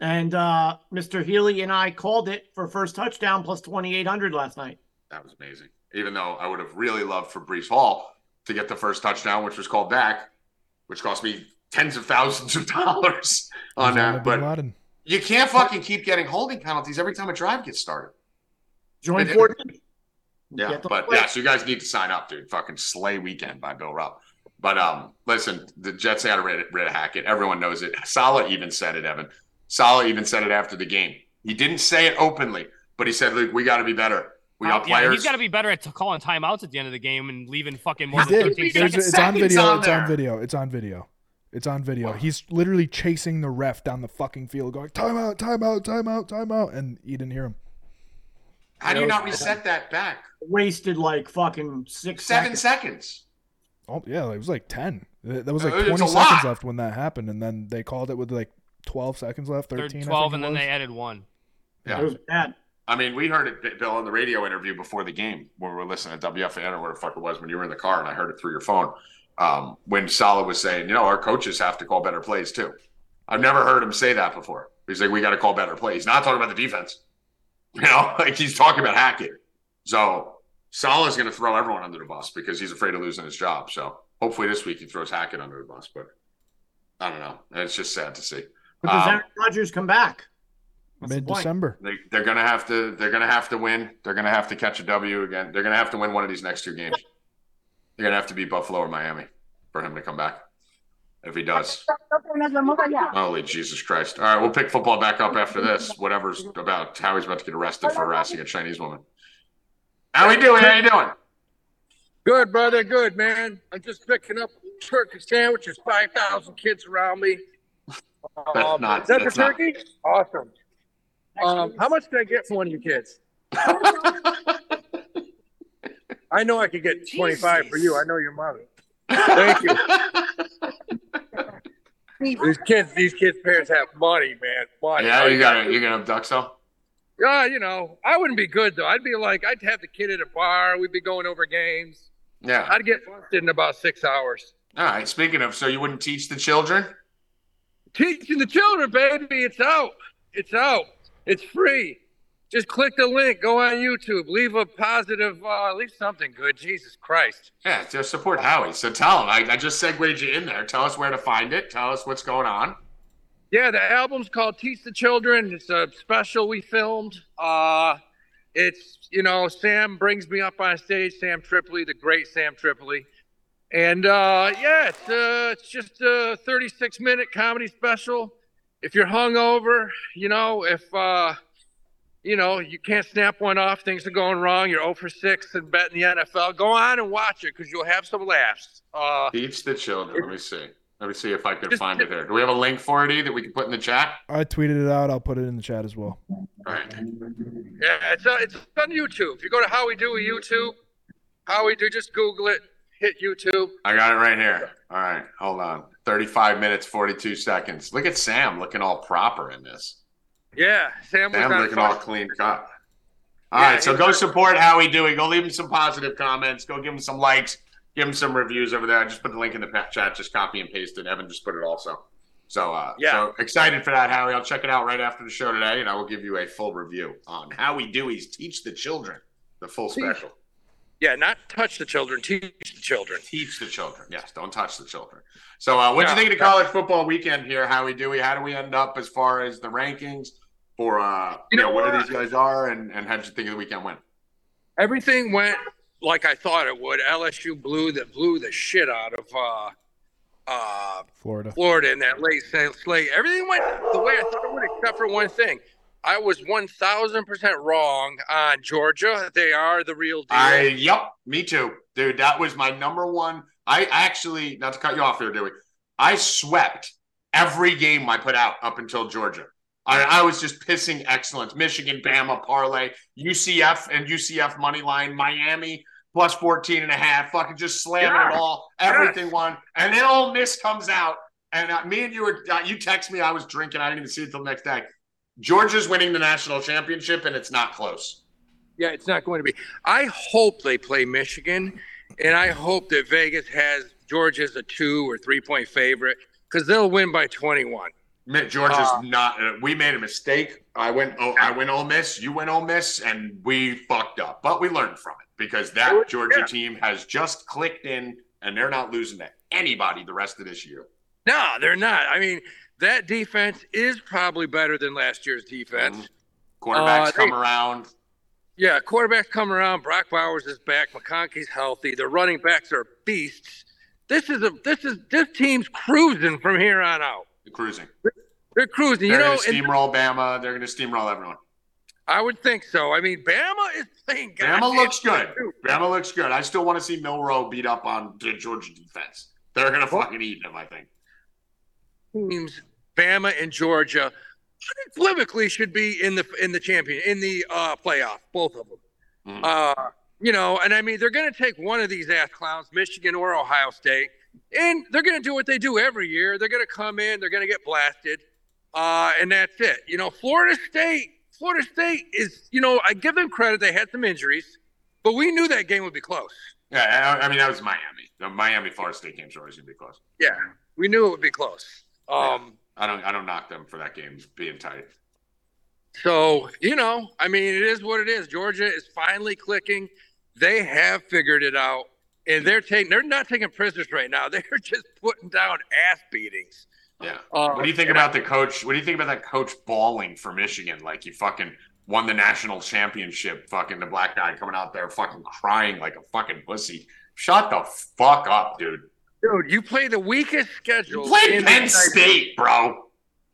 And uh, Mr. Healy and I called it for first touchdown plus 2,800 last night. That was amazing. Even though I would have really loved for Breece Hall to get the first touchdown, which was called back, which cost me tens of thousands of dollars on that. bin But Laden. You can't fucking keep getting holding penalties every time a drive gets started. Join It- 14. Yeah, but play. yeah, so you guys need to sign up, dude. Fucking slay weekend by Bill Rupp. But um, listen, the Jets had rid, rid of Hackett. Everyone knows it. Saleh even said it, Evan. Saleh even said it after the game. He didn't say it openly, but he said, "Look, we got to be better. We got Uh, yeah, players." he's got to be better at t- calling timeouts at the end of the game and leaving fucking more He than did. 13 seconds. it's on seconds video. on it's on video. It's on video. It's on video. He's literally chasing the ref down the fucking field, going timeout, timeout, timeout, timeout, and he didn't hear him. How do you not reset that back? Wasted like fucking six Seven seconds. seconds. Oh yeah, it was like ten. That was like twenty a seconds lot. left when that happened, and then they called it with like twelve seconds left, They're thirteen. 12, and then they added one. Yeah. It was bad. I mean, we heard it, Bill, in the radio interview before the game when we were listening to WFN or whatever the fuck it was when you were in the car, and I heard it through your phone. Um, when Saleh was saying, you know, our coaches have to call better plays too. I've never heard him say that before. He's like, we got to call better plays. He's not talking about the defense. [laughs] You know, like he's talking about Hackett. So Saleh's going to throw everyone under the bus because he's afraid of losing his job. So hopefully this week he throws Hackett under the bus. But I don't know. It's just sad to see. But does Um, Aaron Rodgers come back? Mid point. December. They, they're gonna have to. They're gonna have to win. They're gonna have to catch a W again. They're gonna have to win one of these next two games. They're gonna have to be Buffalo or Miami for him to come back. if he does. Holy Jesus Christ! All right, we'll pick football back up after this. Whatever's about Howie's about to get arrested for harassing a Chinese woman. How are we doing? How you doing? Good, brother. Good, man. I'm just picking up turkey sandwiches. Five thousand kids around me. That's Um, not- is that that's the not- turkey? Awesome. Um, how much did I get for one of you kids? [laughs] I know I could get twenty five for you. I know your mother. Thank you. [laughs] These kids, these kids' parents have money, man. Money. yeah, you got it. You gonna abduct so? Yeah, you know, I wouldn't be good though. I'd be like, I'd have the kid at a bar. We'd be going over games. Yeah. I'd get busted in about six hours. All right. Speaking of, so you wouldn't teach the children? Teaching the children, baby. It's out. It's out. It's free. Just click the link. Go on YouTube. Leave a positive. Uh, leave something good. Jesus Christ. Yeah, just support Howie. So tell him. I, I just segued you in there. Tell us where to find it. Tell us what's going on. Yeah, the album's called Teach the Children. It's a special we filmed. Uh, it's you know Sam brings me up on stage. Sam Tripoli, the great Sam Tripoli, and uh, yeah, it's uh, it's just a 36 minute comedy special. If you're hungover, you know, if uh, you know you can't snap one off, things are going wrong. You're 0 for 6 and betting the NFL. Go on and watch it because you'll have some laughs. Uh, Teach the children. Let me see. Let me see if I can find it there. Do we have a link for it, E, that we can put in the chat? I tweeted it out. I'll put it in the chat as well. All right. Yeah, it's uh, it's on YouTube. If you go to Howie Dewey a YouTube, Howie Dewey, just Google it, hit YouTube. I got it right here. All right. Hold on. 35 minutes, 42 seconds. Look at Sam looking all proper in this. Yeah, Sam was Sam looking all clean cut. All Yeah, right. So go support Howie Dewey. Go leave him some positive comments. Go give him some likes. Give him some reviews over there. I just put the link in the chat. Just copy and paste it. Evan just put it also. So, uh, Yeah. so excited for that, Howie. I'll check it out right after the show today, and I will give you a full review on Howie Dewey's Teach the Children, the full special. Yeah, not touch the children, teach the children. Teach the children. Yes, don't touch the children. So, uh, what do Yeah. you think of the college football weekend here, how Howie Dewey? How do we end up as far as the rankings for, uh, you, You know, know what what? these guys are, and, and how did you think of the weekend went? Everything went like I thought it would. LSU blew the blew the shit out of uh, uh, Florida. Florida in that late slate. Everything went the way I thought it would, except for one thing. I was one thousand percent wrong on Georgia. They are the real deal. I, yep, me too, dude. That was my number one. I actually, not to cut you off here, Dewey, I swept every game I put out up until Georgia. I, I was just pissing excellence. Michigan, Bama, parlay, UCF and UCF money line, Miami plus 14 and a half, fucking just slamming it all. Everything won. And then Ole Miss comes out. And uh, me and you were, uh, you text me, I was drinking. I didn't even see it till the next day. Georgia's winning the national championship, and it's not close. Yeah, it's not going to be. I hope they play Michigan, and I hope that Vegas has Georgia as a two or three point favorite because they'll win by 21. Mi- Georgia's Uh, not. Uh, we made a mistake. I went. Oh, I went Ole Miss. You went Ole Miss, and we fucked up. But we learned from it because that was- Georgia yeah. team has just clicked in, and they're not losing to anybody the rest of this year. No, they're not. I mean, that defense is probably better than last year's defense. Mhm. Quarterbacks Uh, come they- around. Yeah, quarterbacks come around. Brock Bowers is back. McConkey's healthy. The running backs are beasts. This is a this is this team's cruising from here on out. They're cruising. They're cruising. They're you know, going to and steamroll Bama. They're going to steamroll everyone. I would think so. I mean, Bama is playing. Bama looks good. too. Bama looks good. I still want to see Milroe beat up on the Georgia defense. They're going to fucking eat them. I think. teams, Bama and Georgia, unequivocally should be in the in the champion in the uh, playoff, both of them. Mhm. Uh, you know, and I mean they're going to take one of these ass clowns, Michigan or Ohio State, and they're going to do what they do every year. They're going to come in, they're going to get blasted, uh, and that's it. You know, Florida State, Florida State is, you know, I give them credit; they had some injuries, but we knew that game would be close. Yeah, I, I mean that was Miami. The Miami Florida State games always going to be close. Yeah, we knew it would be close. Um, I don't. I don't knock them for that game being tight. So, you know, I mean, it is what it is. Georgia is finally clicking. They have figured it out. And they're taking they're not taking prisoners right now. [laughs] They're just putting down ass beatings. Yeah. Uh, What do you think about the coach? What do you think about that coach bawling for Michigan? Like you fucking won the national championship. Fucking the black guy coming out there fucking crying like a fucking pussy. Shut the fuck up, dude. Dude, you play the weakest schedule. You Play in Penn the- State, bro.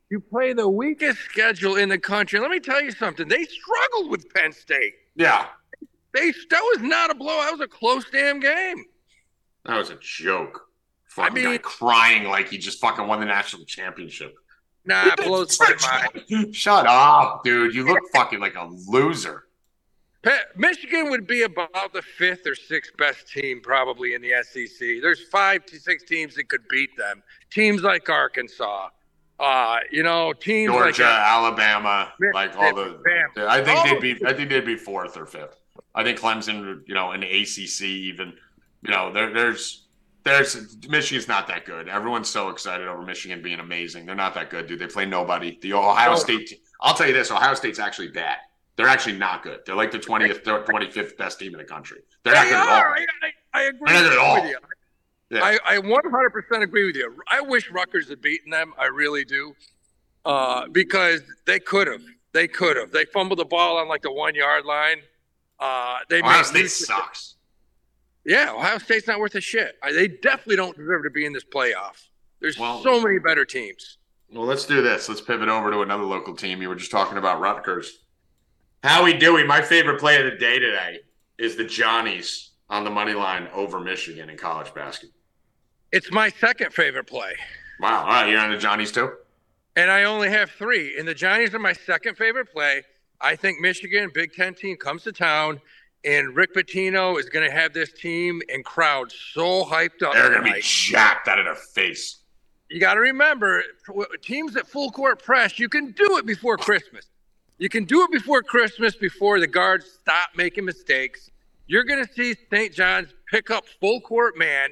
You play the weakest schedule in the country. Let me tell you something. They struggled with Penn State. Yeah, They that was not a blow. That was a close damn game. that was a joke. Fucking guy mean- crying like he just fucking won the national championship. Nah, it blows my mind. [laughs] Shut up, dude. You look fucking like a loser. Michigan would be about the fifth or sixth best team probably in the SEC. There's five to six teams that could beat them. Teams like Arkansas, uh, you know, teams Georgia, like Alabama, like all the. Bam. Yeah, I think they'd be. I think they'd be fourth or fifth. I think Clemson, you know, in the ACC, even, you know, there, there's, there's Michigan's not that good. Everyone's so excited over Michigan being amazing. They're not that good, dude. They play nobody. The Ohio No. State. te- I'll tell you this: Ohio State's actually bad. They're actually not good. They're like the twentieth, twenty fifth best team in the country. They're not they good at all. I, I, agree They're not good at all. with you. Yeah. I, I 100% agree with you. I wish Rutgers had beaten them. I really do. Uh, because they could have. They could have. They fumbled the ball on like the one yard line. Uh, they Ohio made State sucks. Yeah, Ohio State's not worth a shit. I, they definitely don't deserve to be in this playoff. There's Well- so many better teams. Well, let's do this. Let's pivot over to another local team. You were just talking about Rutgers. Howie Dewey, my favorite play of the day today is the Johnnies on the money line over Michigan in college basketball. It's my second favorite play. Wow. All right. You're on the Johnnies too? And I only have three. And the Johnnies are my second favorite play. I think Michigan, Big Ten team, comes to town, and Rick Pitino is going to have this team and crowd so hyped up. They're going to be jacked out of their face. You got to remember, teams at full court press, you can do it before Christmas. You can do it before Christmas, before the guards stop making mistakes. You're going to see St. John's pick up full court man,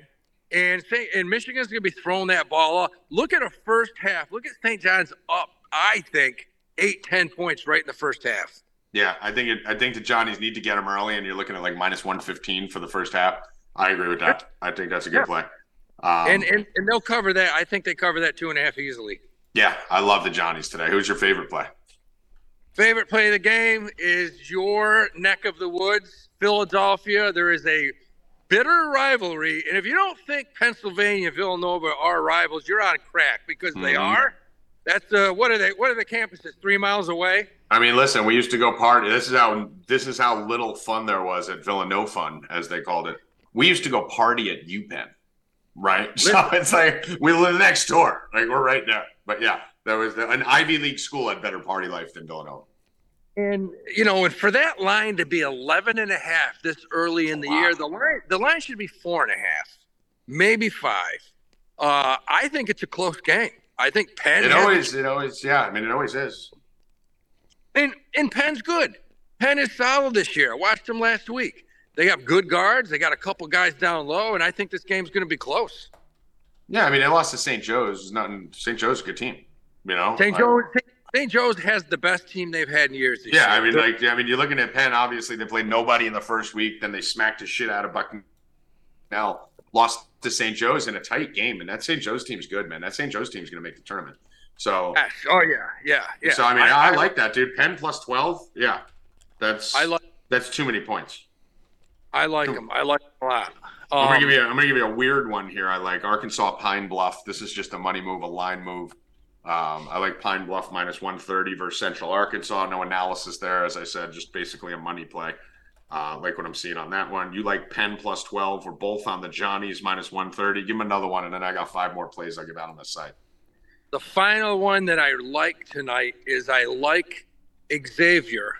and St. and Michigan's going to be throwing that ball off. Look at a first half. Look at St. John's up. I think eight, ten points right in the first half. Yeah, I think it, I think the Johnnies need to get them early, and you're looking at like minus one fifteen for the first half. I agree with that. I think that's a good Yeah. play. Um, and, and and they'll cover that. I think they cover that two and a half easily. yeah, I love the Johnnies today. Who's your favorite play? Favorite play of the game is your neck of the woods, Philadelphia. There is a bitter rivalry, and if you don't think Pennsylvania and Villanova are rivals, you're on crack because they Mhm. are. That's uh, what are they? What are the campuses? Three miles away. I mean, listen, we used to go party. This is how this is how little fun there was at Villanova Fun, as they called it. We used to go party at UPenn, right? [laughs] So it's like we live next door, like we're right there. But yeah, there was an Ivy League school had better party life than Villanova. And you know, and for that line to be 11 and a half this early in the Wow. year, the line the line should be four and a half, maybe five. Uh, I think it's a close game. I think Penn It always, it always, yeah. I mean, it always is. And and Penn's good. Penn is solid this year. I watched them last week. They got good guards. They got a couple guys down low, and I think this game's going to be close. Yeah, I mean, they lost to St. Joe's. Nothing. St. Joe's a good team. You know, St. Joe's St. Joe's has the best team they've had in years. This Yeah, I mean, like, I mean, you're looking at Penn. Obviously, they played nobody in the first week. Then they smacked the shit out of Bucknell. Lost to St. Joe's in a tight game, and that St. Joe's team's good, man. That St. Joe's team's going to make the tournament. So, Yes. Oh yeah, yeah, yeah. so I mean, I, like that, dude. Penn plus twelve. Yeah, that's I like that's too many points. I like them. I like 'em a lot. I'm Um, gonna give you. I'm gonna give you a weird one here. I like Arkansas Pine Bluff. This is just a money move, a line move. Um, I like Pine Bluff minus 130 versus Central Arkansas. No analysis there, as I said, just basically a money play. Uh, like what I'm seeing on that one. You like Penn plus 12. We're both on the Johnnies minus 130. Give them another one, and then I got five more plays I'll give out on this site. The final one that I like tonight is I like Xavier.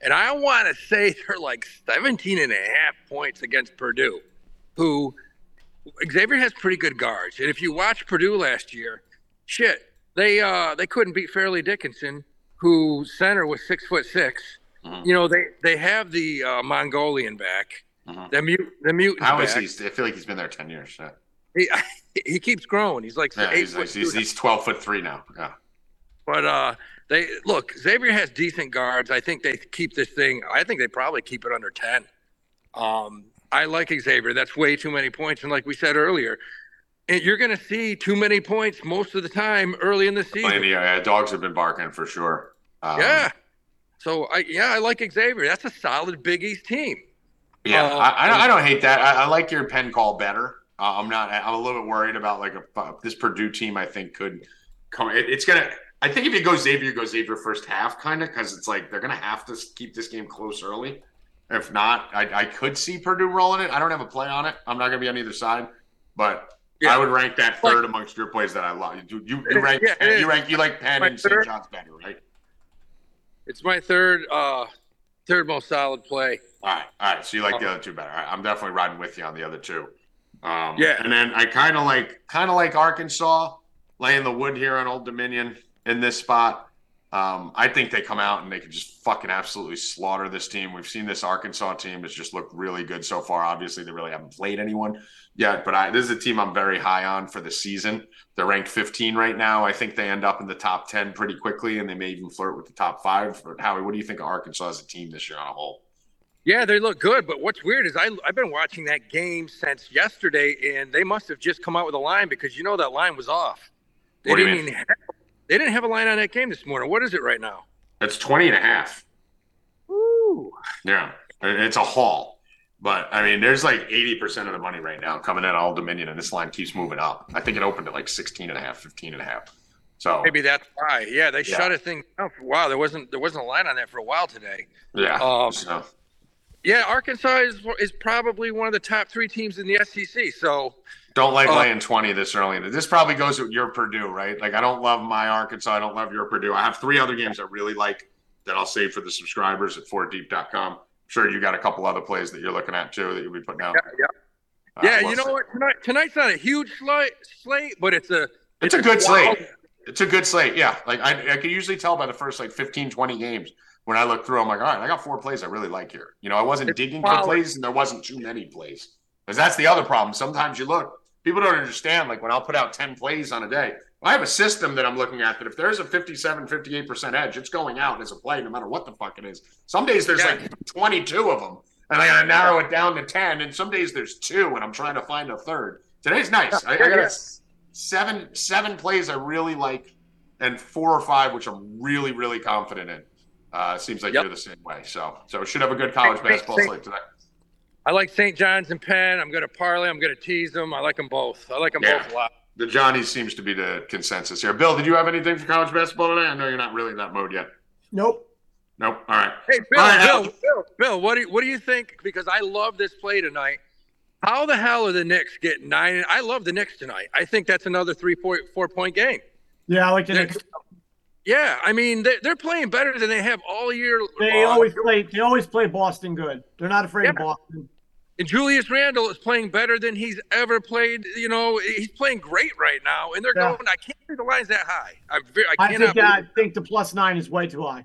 And I want to say they're like 17 and a half points against Purdue, who Xavier has pretty good guards. And if you watch Purdue last year, shit, they uh they couldn't beat Fairleigh Dickinson, who center was six foot 6 Mhm. You know, they they have the uh, Mongolian back. Mhm. The mute the mutant How is he? I feel like he's been there 10 years. Yeah, He, [laughs] he keeps growing. He's like yeah eight he's, foot he's, he's, 12 foot three now. Yeah. But uh, they look. Xavier has decent guards. I think they keep this thing. I think they probably keep it under ten. Um, I like Xavier. That's way too many points. And like we said earlier, and you're going to see too many points most of the time early in the season. Plenty, uh, dogs have been barking for sure. Um, Yeah. So I yeah I like Xavier. That's a solid Big East team. Yeah, Uh, I, I, don't, I don't hate that. I, I like your pen call better. Uh, I'm not. I'm a little bit worried about like a, this Purdue team. I think could come. It, it's gonna. I think if it goes Xavier, goes Xavier first half, kind of, because it's like they're gonna have to keep this game close early. If not, I, I could see Purdue rolling it. I don't have a play on it. I'm not gonna be on either side, but Yeah. I would rank that third amongst your plays that I love. You you, you rank Yeah, is. you rank you like Penn and St. John's better, right? It's my third uh third most solid play. All right, all right. So you like the Uh, other two better. Right, I'm definitely riding with you on the other two. Um, Yeah. and then I kind of like kind of like Arkansas laying the wood here on Old Dominion in this spot. Um, I think they come out and they can just fucking absolutely slaughter this team. We've seen this Arkansas team has just looked really good so far. Obviously, they really haven't played anyone yet, but I, this is a team I'm very high on for the season. They're ranked 15 right now. I think they end up in the top 10 pretty quickly, and they may even flirt with the top five. But Howie, what do you think of Arkansas as a team this year on a whole? Yeah, they look good, but what's weird is I I've been watching that game since yesterday, and they must have just come out with a line because you know that line was off. They What do you didn't even have, they didn't have a line on that game this morning. What is it right now? It's 20 and a half. Ooh. Yeah, it's a haul. But I mean, there's like 80% of the money right now coming in Old Dominion, and this line keeps moving up. I think it opened at like 16 and a half, 15 and a half. So Maybe that's why. Yeah, they Yeah. shut a thing down for a while. There wasn't there wasn't a line on that for a while today. yeah. Um, so, Yeah, Arkansas is is probably one of the top three teams in the SEC. So don't like uh, laying 20 this early. This probably goes with your Purdue, right? Like I don't love my Arkansas. I don't love your Purdue. I have three other games I really like that I'll save for the subscribers at 4deep.com. Sure, you got a couple other plays that you're looking at too that you'll be putting out. yeah, yeah. Uh, yeah, you know see. what? Tonight tonight's not a huge slate, slate but it's a It's a good slate. It's a good slate. Yeah. Like I, I can usually tell by the first like 15, 20 games when I look through, I'm like, all right, I got four plays I really like here. You know, I wasn't It's digging for plays and there wasn't too many plays. Because that's the other problem. Sometimes you look, people don't understand. Like when I'll put out 10 plays on a day, I have a system that I'm looking at that if there's a 57, 58% edge, it's going out as a play no matter what the fuck it is. Some days there's Yeah. like 22 of them and I got to narrow it down to 10. And some days there's two and I'm trying to find a third. Today's nice. I, I got seven seven plays I really like, and four or five which I'm really really confident in. Uh, seems like Yep. you're the same way. So so should have a good college hey, basketball hey. slate today. I like St. John's and Penn. I'm going to parlay. I'm going to tease them. I like them both. I like them Yeah. both a lot. The Johnny seems to be the consensus here. Bill, did you have anything for college basketball today? I know you're not really in that mode yet. Nope. Nope. All right. Hey, Bill, All right, Bill, Al. Bill, Bill, what do you, what do you think? Because I love this play tonight. How the hell are the Knicks getting nine? I love the Knicks tonight. I think that's another three point four point game. Yeah, I like the Yeah. Knicks. Yeah, I mean they're, they're playing better than they have all year. They long. always play. They always play Boston good. They're not afraid of Boston. and Julius Randle is playing better than he's ever played. You know, he's playing great right now, and they're Yeah. going. I can't think the line's that high. I'm very, I I think. I think the plus nine is way too high.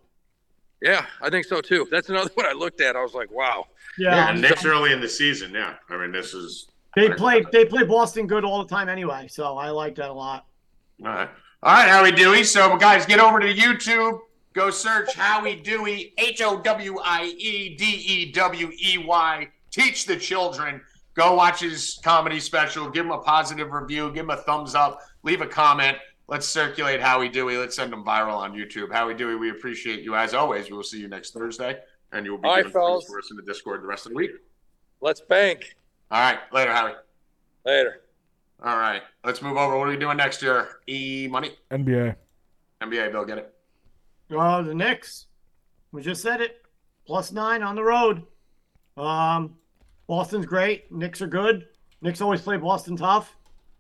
yeah, I think so too. That's another [laughs] one I looked at. I was like, wow. Yeah, and Knicks early in the season. Yeah. I mean, this is they play. Uh, they play Boston good all the time anyway. So I like that a lot. All right. All right, Howie Dewey. So, guys, get over to YouTube. Go search Howie Dewey, H O W I E D E W E Y. Teach the children. Go watch his comedy special. Give him a positive review. Give him a thumbs up. Leave a comment. Let's circulate Howie Dewey. Let's send him viral on YouTube. Howie Dewey, we appreciate you as always. We will see you next Thursday, and you will be All right, fellas. for us in the Discord the rest of the week. Let's bank All right, later, Howie. later. All right, let's move over. What are we doing next year? E money, NBA. NBA. Bill, get it. Uh, the Knicks. We just said it. Plus nine on the road. Um, Boston's great. Knicks are good. Knicks always play Boston tough.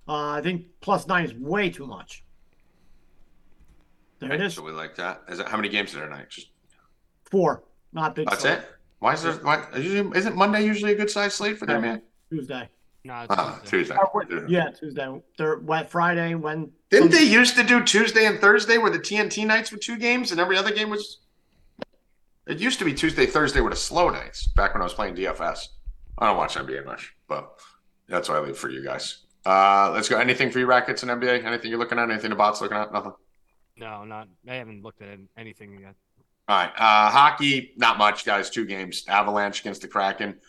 Uh, I think plus nine is way too much. There it is. So we like that. Is it how many games are there tonight? Just Four. Not big. that's slate. it. Why is there? Why isn't Monday usually a good size slate for them? Man, Tuesday. No, it's ah, Tuesday. Tuesday. Uh, Yeah, Tuesday. Third, Wet Friday. When Didn't they used to do Tuesday and Thursday where the TNT nights were two games and every other game was? It used to be Tuesday, Thursday were the slow nights back when I was playing DFS. I don't watch NBA much, but that's why I leave for you guys. Uh, let's go. Anything for you, rackets and NBA? Anything you're looking at? Anything the bots looking at? Nothing. No, not. I haven't looked at anything yet. All right. Uh, hockey, not much, guys. Two games. Avalanche against the Kraken.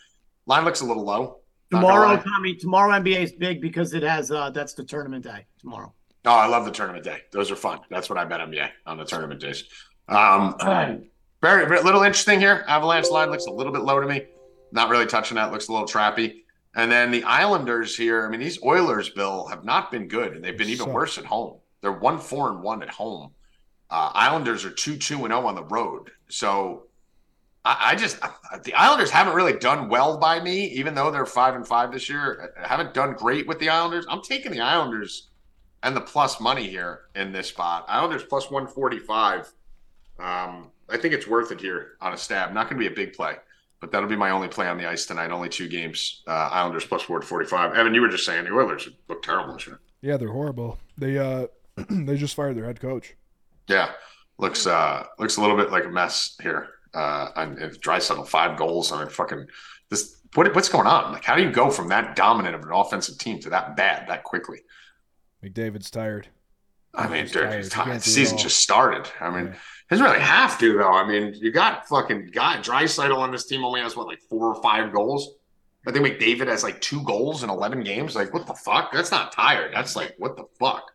Line looks a little low. Not gonna tomorrow. Tommy. Tomorrow NBA is big because it has. Uh, that's the tournament day tomorrow. Oh, I love the tournament day. Those are fun. That's what I bet NBA on the tournament days. Um, [clears throat] very, very little interesting here. Avalanche line looks a little bit low to me. Not really touching that. Looks a little trappy. And then the Islanders here, I mean, these Oilers, Bill, have not been good, and they've been even Suck. worse at home. They're one four and one at home. Uh, Islanders are two two and zero on the road. So I, I just the Islanders haven't really done well by me, even though they're five and five this year. I haven't done great with the Islanders. I'm taking the Islanders and the plus money here in this spot. Islanders plus one forty five. Um, I think it's worth it here on a stab. Not going to be a big play, but that'll be my only play on the ice tonight. Only two games. Uh, Islanders plus four forty five. Evan, you were just saying the Oilers look terrible this year. Yeah, they're horrible. They uh [clears throat] they just fired their head coach. Yeah, looks uh looks a little bit like a mess here. Uh, and and Draisaitl five goals. I mean, fucking this. What what's going on? Like, how do you go from that dominant of an offensive team to that bad that quickly? McDavid's tired. I mean, dude, tired. it's He time- can't the season just started. I mean, Yeah. doesn't really have to though. I mean, you got fucking guy Draisaitl on this team only has what like four or five goals. I think McDavid has like two goals in eleven games. Like, what the fuck? That's not tired. That's like, what the fuck?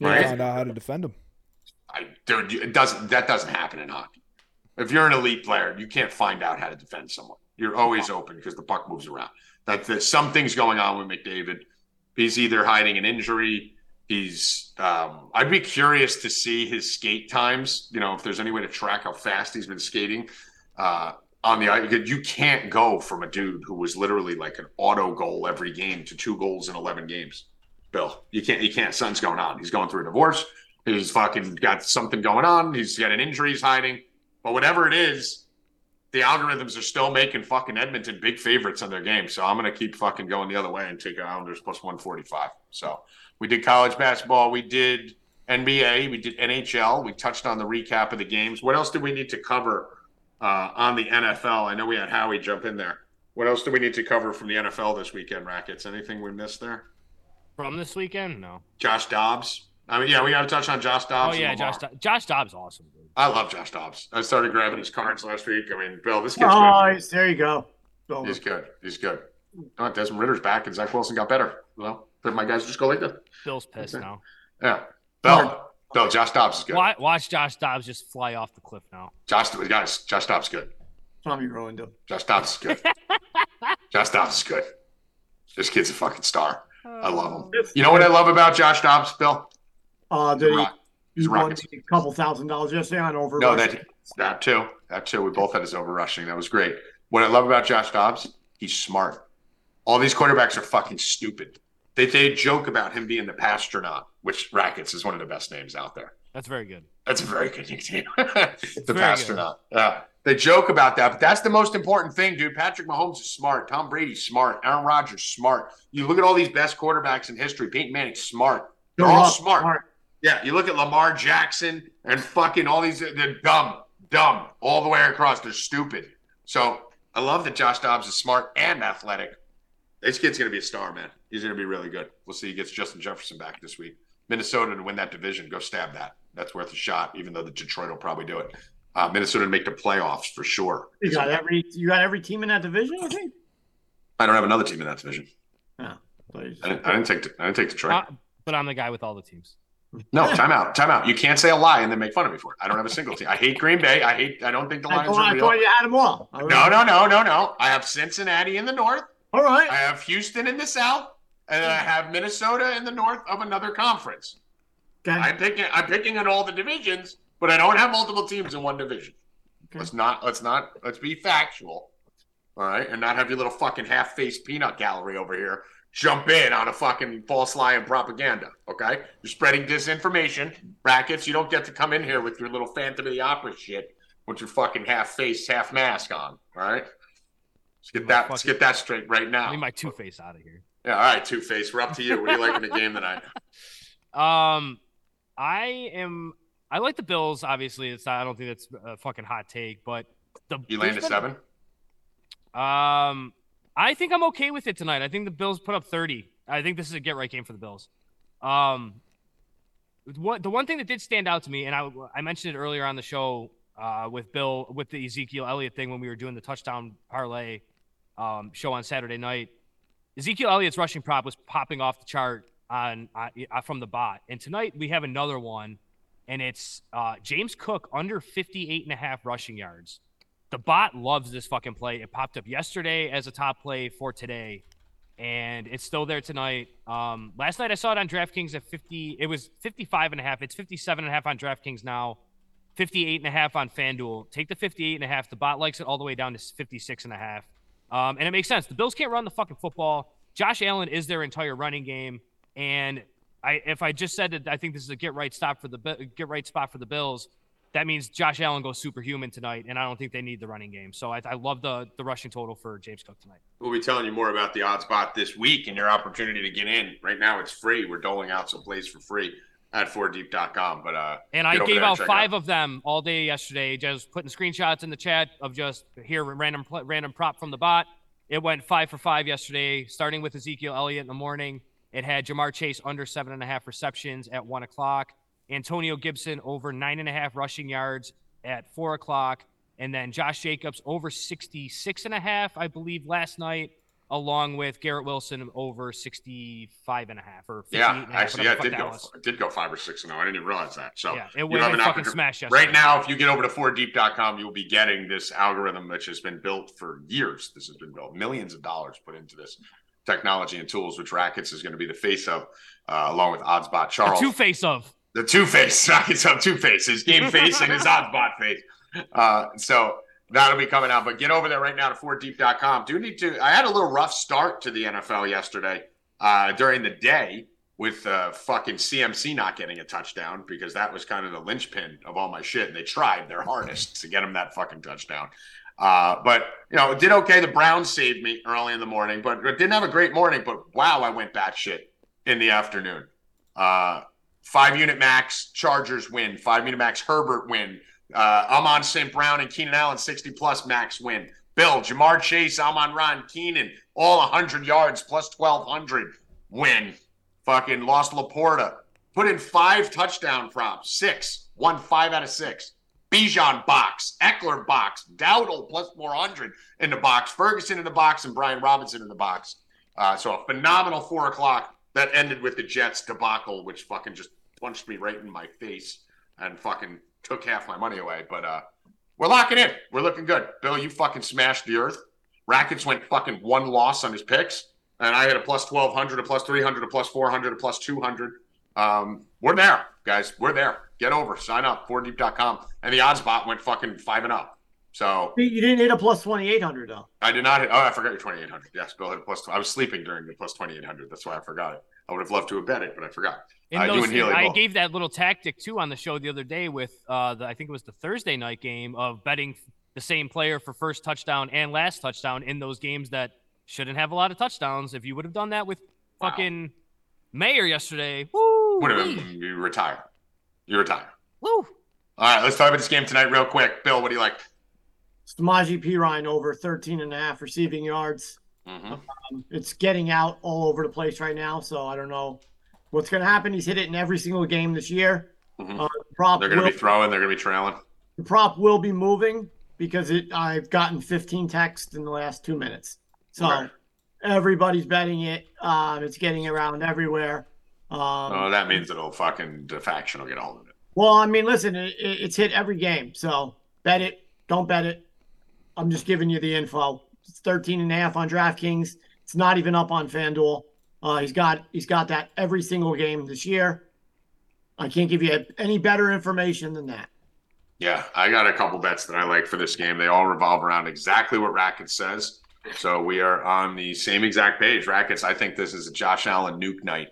They Right? found out how to defend him. I dude, it doesn't that doesn't happen in hockey. If you're an elite player, you can't find out how to defend someone. You're always open because the puck moves around. That there's something's going on with McDavid. He's either hiding an injury. He's. Um, I'd be curious to see his skate times. You know, if there's any way to track how fast he's been skating uh, on the ice. You can't go from a dude who was literally like an auto goal every game to two goals in 11 games. Bill, you can't. You can't. Something's going on. He's going through a divorce. He's fucking got something going on. He's got an injury he's hiding. But whatever it is, the algorithms are still making fucking Edmonton big favorites on their game. So I'm gonna keep fucking going the other way and take Islanders plus 145. So we did college basketball, we did NBA, we did NHL, we touched on the recap of the games. What else do we need to cover uh, on the NFL? I know we had Howie jump in there. What else do we need to cover from the NFL this weekend, Rackets? Anything we missed there? From this weekend? No. Josh Dobbs. I mean, yeah, we got to touch on Josh Dobbs. oh yeah. Josh. Do- Josh Dobbs, is awesome. Dude. I love Josh Dobbs. I started grabbing his cards last week. I mean, Bill, this kid's Oh, good. there you go. So, He's good. He's good. Oh, Desmond Ridder's back, and Zach Wilson got better. Well, but my guys just go like that. Bill's pissed Okay. now. Yeah. Bill, Bill, Josh Dobbs is good. Watch, watch Josh Dobbs just fly off the cliff now. Josh, guys, Josh Dobbs is good. Tommy ruined him. Josh Dobbs is good. [laughs] Josh Dobbs is good. This kid's a fucking star. I love him. You know what I love about Josh Dobbs, Bill? Uh, The did he, Rock. He won a couple thousand dollars yesterday on over. No, that that too. That too. We both had his over rushing. That was great. What I love about Josh Dobbs, he's smart. All these quarterbacks are fucking stupid. They they joke about him being the Passtronaut, which Rackets is one of the best names out there. That's very good. That's a very good nickname. [laughs] the very Passtronaut. Yeah. They joke about that, but that's the most important thing, dude. Patrick Mahomes is smart. Tom Brady's smart. Aaron Rodgers smart. You look at all these best quarterbacks in history. Peyton Manning's smart. They're all smart. Yeah, you look at Lamar Jackson and fucking all these, they're dumb, dumb all the way across. They're stupid. So I love that Josh Dobbs is smart and athletic. This kid's going to be a star, man. He's going to be really good. We'll see. He gets Justin Jefferson back this week. Minnesota to win that division. Go stab that. That's worth a shot, even though the Detroit will probably do it. Uh, Minnesota to make the playoffs for sure. You got every you got every team in that division. I think. I don't have another team in that division. Please. I didn't, I didn't take. I didn't take Detroit. Uh, but I'm the guy with all the teams. No, timeout, timeout. You can't say a lie and then make fun of me for it. I don't have a single team. I hate Green Bay. I hate. I don't think the I Lions thought, are I real. thought you had them all. All No, no, no, no, no. I have Cincinnati in the north. All right. I have Houston in the south, and I have Minnesota in the north of another conference. Okay. I'm picking. I'm picking in all the divisions, but I don't have multiple teams in one division. Okay. Let's not. Let's not. Let's be factual. All right, and not have your little fucking half-faced peanut gallery over here jump in on a fucking false lie and propaganda. Okay, you're spreading disinformation, Rackets. You don't get to come in here with your little Phantom of the Opera shit with your fucking half-face, half-mask on. All right, let's get that. Let's get that straight right now. Leave my Two Face out of here. Yeah, all right, Two Face. We're up to you. What are you liking the game tonight? [laughs] Um, I am. I like the Bills. Obviously, it's not. I don't think that's a fucking hot take, but the You landed been- seven. Um, I think I'm okay with it tonight. I think the Bills put up 30. I think this is a get right game for the Bills. Um, what the one thing that did stand out to me, and I I mentioned it earlier on the show uh, with Bill with the Ezekiel Elliott thing when we were doing the touchdown parlay um, show on Saturday night. Ezekiel Elliott's rushing prop was popping off the chart on uh, from the bot, and tonight we have another one, and it's uh, James Cook under 58 and a half rushing yards. The bot loves this fucking play. It popped up yesterday as a top play for today, and it's still there tonight. Um, last night I saw it on DraftKings at 50. It was 55 and a half. It's 57 and a half on DraftKings now. 58 and a half on FanDuel. Take the 58 and a half. The bot likes it all the way down to 56 and a half. Um, and it makes sense. The Bills can't run the fucking football. Josh Allen is their entire running game. And I, if I just said that I think this is a get right stop for the get right spot for the Bills, that means Josh Allen goes superhuman tonight, and I don't think they need the running game. So I, I love the the rushing total for James Cook tonight. We'll be telling you more about the OddsBot this week and your opportunity to get in. Right now, it's free. We're doling out some plays for free at 4deep.com. But uh, and I gave out five out. of them all day yesterday, just putting screenshots in the chat of just here random random prop from the bot. It went five for five yesterday, starting with Ezekiel Elliott in the morning. It had Ja'Marr Chase under seven and a half receptions at one o'clock. Antonio Gibson over nine and a half rushing yards at four o'clock. And then Josh Jacobs over 66 and a half, I believe, last night, along with Garrett Wilson over 65 and a half or yeah, half, actually, yeah, it did go, it did go five or six and oh. I didn't even realize that. So yeah, it was a fucking smash yesterday. Right now, if you get over to 4deep.com, you'll be getting this algorithm which has been built for years. This has been built, millions of dollars put into this technology and tools, which Rackets is going to be the face of, uh, along with OddsBot Charles. The two face of the Two Face. Rackets [laughs] have two faces, game face and his [laughs] OddsBot face. Uh, so that'll be coming out. But get over there right now to 4deep.com. Do need to. I had a little rough start to the NFL yesterday uh, during the day with uh, fucking CMC not getting a touchdown because that was kind of the linchpin of all my shit. And they tried their hardest to get him that fucking touchdown. Uh, but you know, it did okay. The Browns saved me early in the morning, but didn't have a great morning. But wow, I went batshit in the afternoon. Uh, five unit max Chargers win. Five unit max Herbert win. Uh, Amon St. Brown and Keenan Allen 60 plus max win. Bill, Ja'Marr Chase, Amon-Ra, Keenan, all 100 yards plus 1,200 win. Fucking lost LaPorta. Put in five touchdown props, six, won five out of six. Bijan box, Ekeler box, Dowdle plus 400 in the box, Ferguson in the box, and Brian Robinson in the box. Uh, so a phenomenal four o'clock that ended with the Jets debacle, which fucking just punched me right in my face and fucking took half my money away. But uh, we're locking in. We're looking good. Bill, you fucking smashed the earth. Rackets went fucking one loss on his picks, and I had a plus 1200, a plus 300, a plus 400, a plus 200. Um, we're there, guys. We're there. Get over, sign up, 4deep.com. And the odds bot went fucking five and up. So you didn't hit a plus 2800 though. I did not hit. Oh, I forgot your 2800. Yes, Bill hit a plus. I was sleeping during the plus 2800. That's why I forgot it. I would have loved to have bet it, but I forgot. In uh, those, I gave that little tactic too on the show the other day with uh, the I think it was the Thursday night game of betting the same player for first touchdown and last touchdown in those games that shouldn't have a lot of touchdowns. If you would have done that with wow. fucking Mayer yesterday, woo, you retire. You retire. Woo. All right, let's talk about this game tonight real quick. Bill, what do you like? Samaje Perine over 13 and a half receiving yards. Mm-hmm. Um, it's getting out all over the place right now, so I don't know what's going to happen. He's hit it in every single game this year. Mm-hmm. Uh, prop they're going to be throwing. They're going to be trailing. The prop will be moving because it. I've gotten 15 texts in the last two minutes, so right. everybody's betting it. Um, it's getting around everywhere. Um, oh, that means it'll fucking the faction will get all of it. Well, I mean, listen, it, it's hit every game, so bet it. Don't bet it. I'm just giving you the info. It's 13 and a half on DraftKings. It's not even up on FanDuel. Uh, he's got he's got that every single game this year. I can't give you any better information than that. Yeah, I got a couple bets that I like for this game. They all revolve around exactly what Rackets says. So we are on the same exact page. Rackets, I think this is a Josh Allen nuke night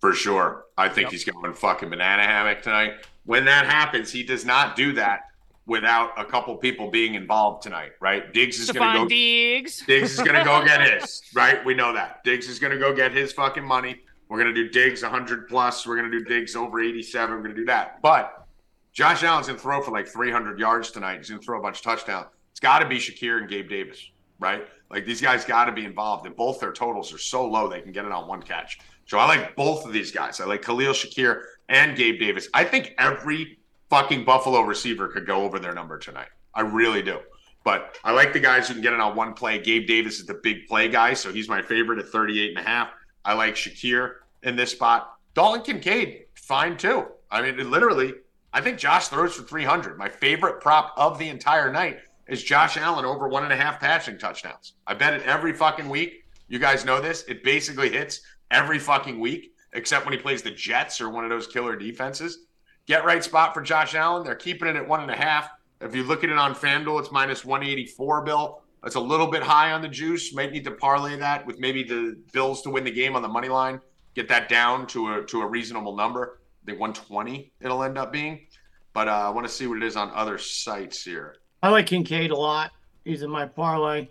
for sure. I think yep. he's going fucking banana hammock tonight. When that happens, he does not do that without a couple people being involved tonight, right? Diggs is going to go. Diggs. Diggs is going to go [laughs] get his, right? We know that. Diggs is going to go get his fucking money. We're going to do Diggs 100 plus. We're going to do Diggs over 87. We're going to do that. But Josh Allen's going to throw for like 300 yards tonight. He's going to throw a bunch of touchdowns. It's got to be Shakir and Gabe Davis, right? Like these guys got to be involved, and both their totals are so low they can get it on one catch. So I like both of these guys. I like Khalil Shakir and Gabe Davis. I think every fucking Buffalo receiver could go over their number tonight. I really do. But I like the guys who can get it on one play. Gabe Davis is the big play guy, so he's my favorite at 38 and a half. I like Shakir in this spot. Dalton Kincaid, fine too. I mean, literally, I think Josh throws for 300. My favorite prop of the entire night is Josh Allen over one and a half passing touchdowns. I bet it every fucking week. You guys know this. It basically hits every fucking week, except when he plays the Jets or one of those killer defenses. Get right spot for Josh Allen. They're keeping it at one and a half. If you look at it on FanDuel, it's minus 184, Bill. That's a little bit high on the juice. Might need to parlay that with maybe the Bills to win the game on the money line. Get that down to a to a reasonable number. I think 120 it'll end up being. But uh, I want to see what it is on other sites here. I like Kincaid a lot. He's in my parlay.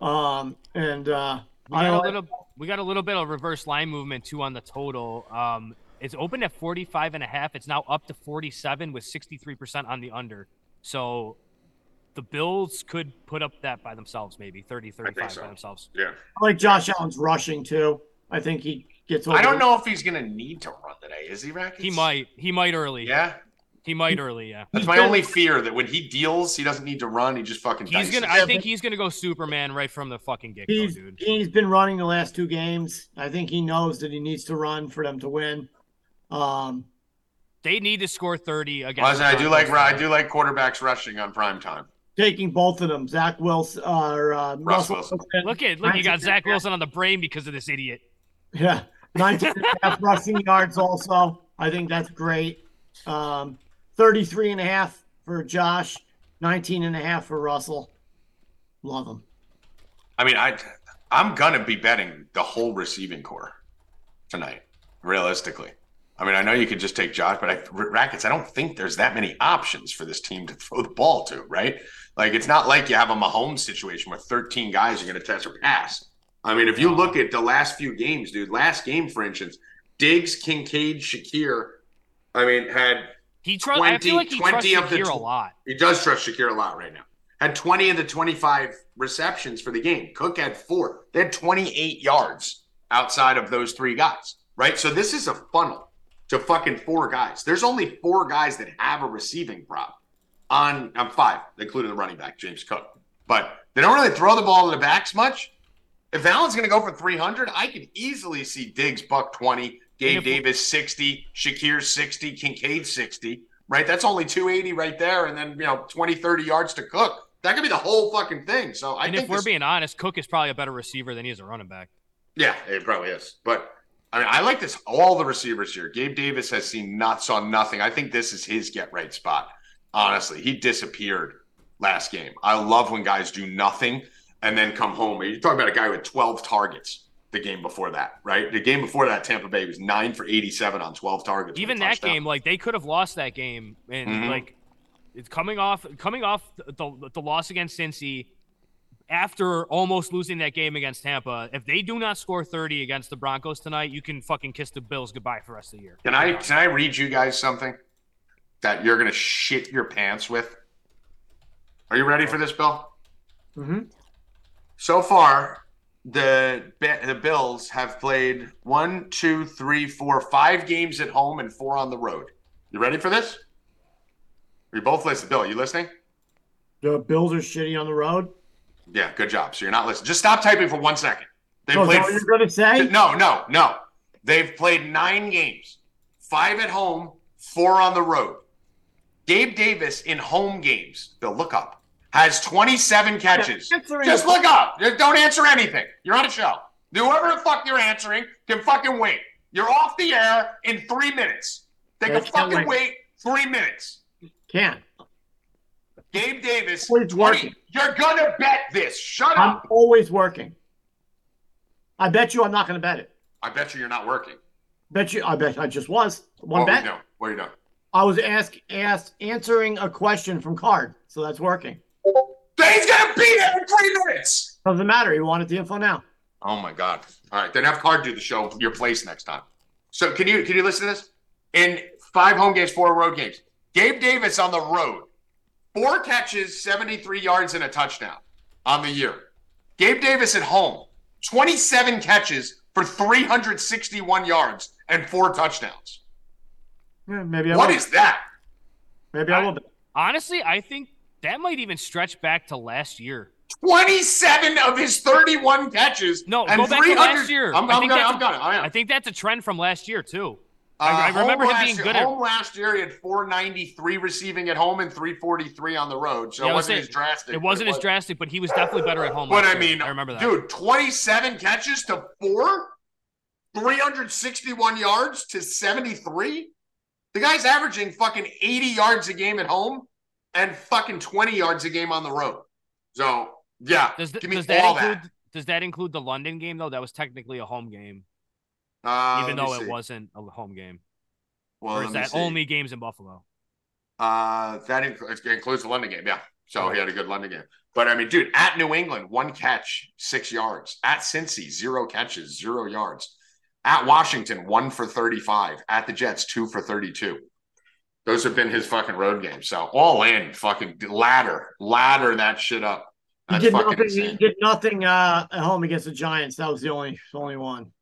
Um, and uh, We I got a little we got a little bit of reverse line movement too on the total. Um it's open at 45 and a half. It's now up to 47 with 63% on the under. So the Bills could put up that by themselves maybe 30 35 so. by themselves. Yeah. I like Josh Allen's rushing too. I think he gets. Over I don't know if he's going to need to run today. Is he, Rackets? He might he might early. Yeah. He might early, yeah. That's my only fear that when he deals, he doesn't need to run. He just fucking He's dices. gonna I think he's gonna go Superman right from the fucking get go, dude. he's been running the last two games. I think he knows that he needs to run for them to win. Um, They need to score 30 against Well, the I do like Broncos I do like quarterbacks rushing on prime time. taking both of them, Zach Wilson uh, or uh, Russ Russell Wilson. Wilson. Look at look, you got Zach Wilson on the brain because of this idiot. Yeah, 19 and a half [laughs] rushing yards also. I think that's great. Um, 33 and a half for Josh, 19 and a half for Russell. Love him. I mean, I I'm gonna be betting the whole receiving core tonight. Realistically, I mean, I know you could just take Josh, but I, rackets. I don't think there's that many options for this team to throw the ball to. Right? Like, it's not like you have a Mahomes situation where 13 guys are gonna test or pass. I mean, if you look at the last few games, dude. Last game, for instance, Diggs, Kincaid, Shakir. I mean, had He trusts. I feel like he 20 trusts of the Shakir a lot. He does trust Shakir a lot right now. Had 20 of the 25 receptions for the game. Cook had four. They had 28 yards outside of those three guys, right? So this is a funnel to fucking four guys. There's only four guys that have a receiving prop on, on five, including the running back, James Cook. But they don't really throw the ball to the backs much. If Allen's going to go for 300, I could easily see Diggs buck 20, Gabe Davis 60, Shakir 60, Kincaid 60, right? That's only 280 right there. And then, you know, 20, 30 yards to cook. That could be the whole fucking thing. So I And think if we're this- being honest, Cook is probably a better receiver than he is a running back. yeah, it probably is. But I mean, I like this. All the receivers here. Gabe Davis has seen not saw nothing. I think this is his get right spot. Honestly, he disappeared last game. I love when guys do nothing and then come home. You talk about a guy with 12 targets the game before that, right? The game before that, Tampa Bay was nine for 87 on 12 targets. Even that touchdown. game, like they could have lost that game, and Mhm. like it's coming off coming off the, the loss against Cincy. After almost losing that game against Tampa, if they do not score 30 against the Broncos tonight, you can fucking kiss the Bills goodbye for the rest of the year. Can I can I read you guys something that you're gonna shit your pants with? Are you ready for this, Bill? Mm-hmm. So far, the the Bills have played one, two, three, four, five games at home and four on the road. You ready for this? We both listening. Bill, are you listening? The Bills are shitty on the road. Yeah, good job. So you're not listening. Just stop typing for one second. They So played. you're going to say? no, no, no. They've played nine games, five at home, four on the road. Gabe Davis in home games. Bill, look up. Has 27 catches. Just look up. Don't answer anything. You're on a show. Whoever the fuck you're answering can fucking wait. You're off the air in three minutes. They Yeah, can fucking wait. wait three minutes. Can't. Gabe Davis. Always 20 working. You're gonna bet this. Shut up! I'm always working. I bet you I'm not going to bet it. I bet you you're not working. Bet you. I bet I just was one what bet. Are you doing? What are you doing? I was ask asked answering a question from Card, so that's working. He's gonna beat there in three minutes. Doesn't matter. He wanted the info now. Oh my god! All right, then have Card do the show your place next time. So can you can you listen to this? In five home games, four road games, Gabe Davis on the road, four catches, seventy three yards, and a touchdown on the year. Gabe Davis at home, twenty seven catches for three hundred sixty one yards and four touchdowns. Yeah, maybe I What will. is that? maybe I will. Bet. Honestly, I think that might even stretch back to last year. 27 of his 31 catches. No, and go back to last year. I'm, I I'm think gonna, I'm gonna, I am. I think that's a trend from last year too. I- I uh, remember him being year- good at- Home last year, he had 493 receiving at home and 343 on the road. So Yeah, it was wasn't as drastic. It wasn't as drastic, but he was definitely better at home. But I year. mean, I remember that. dude, 27 catches to four, 361 yards to 73. The guy's averaging fucking 80 yards a game at home and fucking 20 yards a game on the road. So, yeah, does, th- give me does that include? that. Does that include the London game though? That was technically a home game, Uh, even though it see. wasn't a home game. Well, or is that see. only games in Buffalo? Uh, that includes, includes the London game. Yeah. So he had a good London game. But I mean, dude, at New England, one catch, six yards. At Cincy, zero catches, zero yards. At Washington, one for 35. At the Jets, two for 32. Those have been his fucking road games. So all in, fucking ladder, ladder that shit up. He did fucking nothing. He did nothing uh, at home against the Giants. That was the only the only one.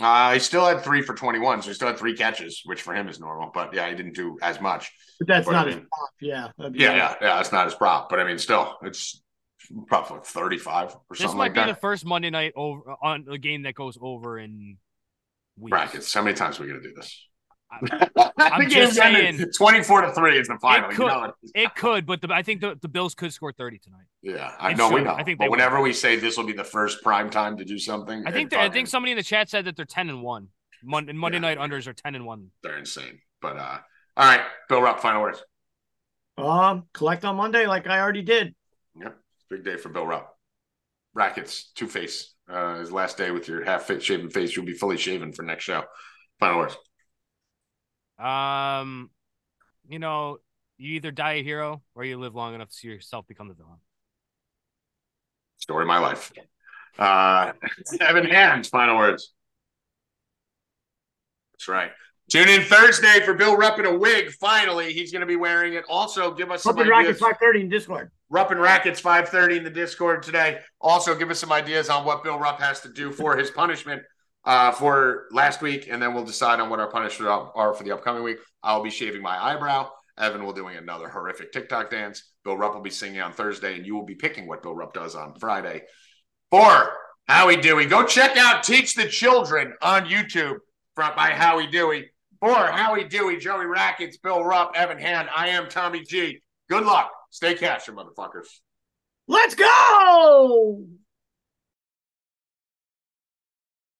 Uh, he still had three for 21. So he still had three catches, which for him is normal. But yeah, he didn't do as much. But that's But I not his prop. Yeah. Yeah, nice. yeah, yeah. That's not his prop. But I mean, still, it's probably 35 or This something might like be that. the first Monday night over on a game that goes over in weeks. Rackets. How many times are we gonna do this? I- I'm just saying. twenty-four to three is the final. It you know it. It could, but the, I think the, the Bills could score 30 tonight. yeah, I it know we should. know. I think they but will. whenever we say this will be the first prime time to do something, I think I think somebody in the chat said that they're 10 and 1. Monday, Monday Yeah. night unders are 10 and 1. they're insane. But uh, all right, Bill Rupp, final words. Um, collect on Monday, like I already did. Yep, big day for Bill Rupp. Rackets, Two Face. Uh, his last day with your half shaven face. You'll be fully shaven for next show. Final words. Um, you know, you either die a hero or you live long enough to see yourself become the villain. Story of my life. Uh, [laughs] Evan Hands, final words. That's right. Tune in Thursday for Bill Rupp in a wig. Finally, he's going to be wearing it. Also, give us some Open Rockets ideas. five thirty in Discord. Rupp and Rackets 530 in the Discord today. Also, give us some ideas on what Bill Rupp has to do for his punishment uh, for last week, and then we'll decide on what our punishment are for the upcoming week. I'll be shaving my eyebrow. Evan will doing another horrific TikTok dance. Bill Rupp will be singing on Thursday, and you will be picking what Bill Rupp does on Friday. For Howie Dewey, go check out Teach the Children on YouTube from by Howie Dewey. For Howie Dewey, Joey Rackets, Bill Rupp, Evan Hand, I am Tommy G. Good luck. Stay Cashin', motherfuckers. Let's go!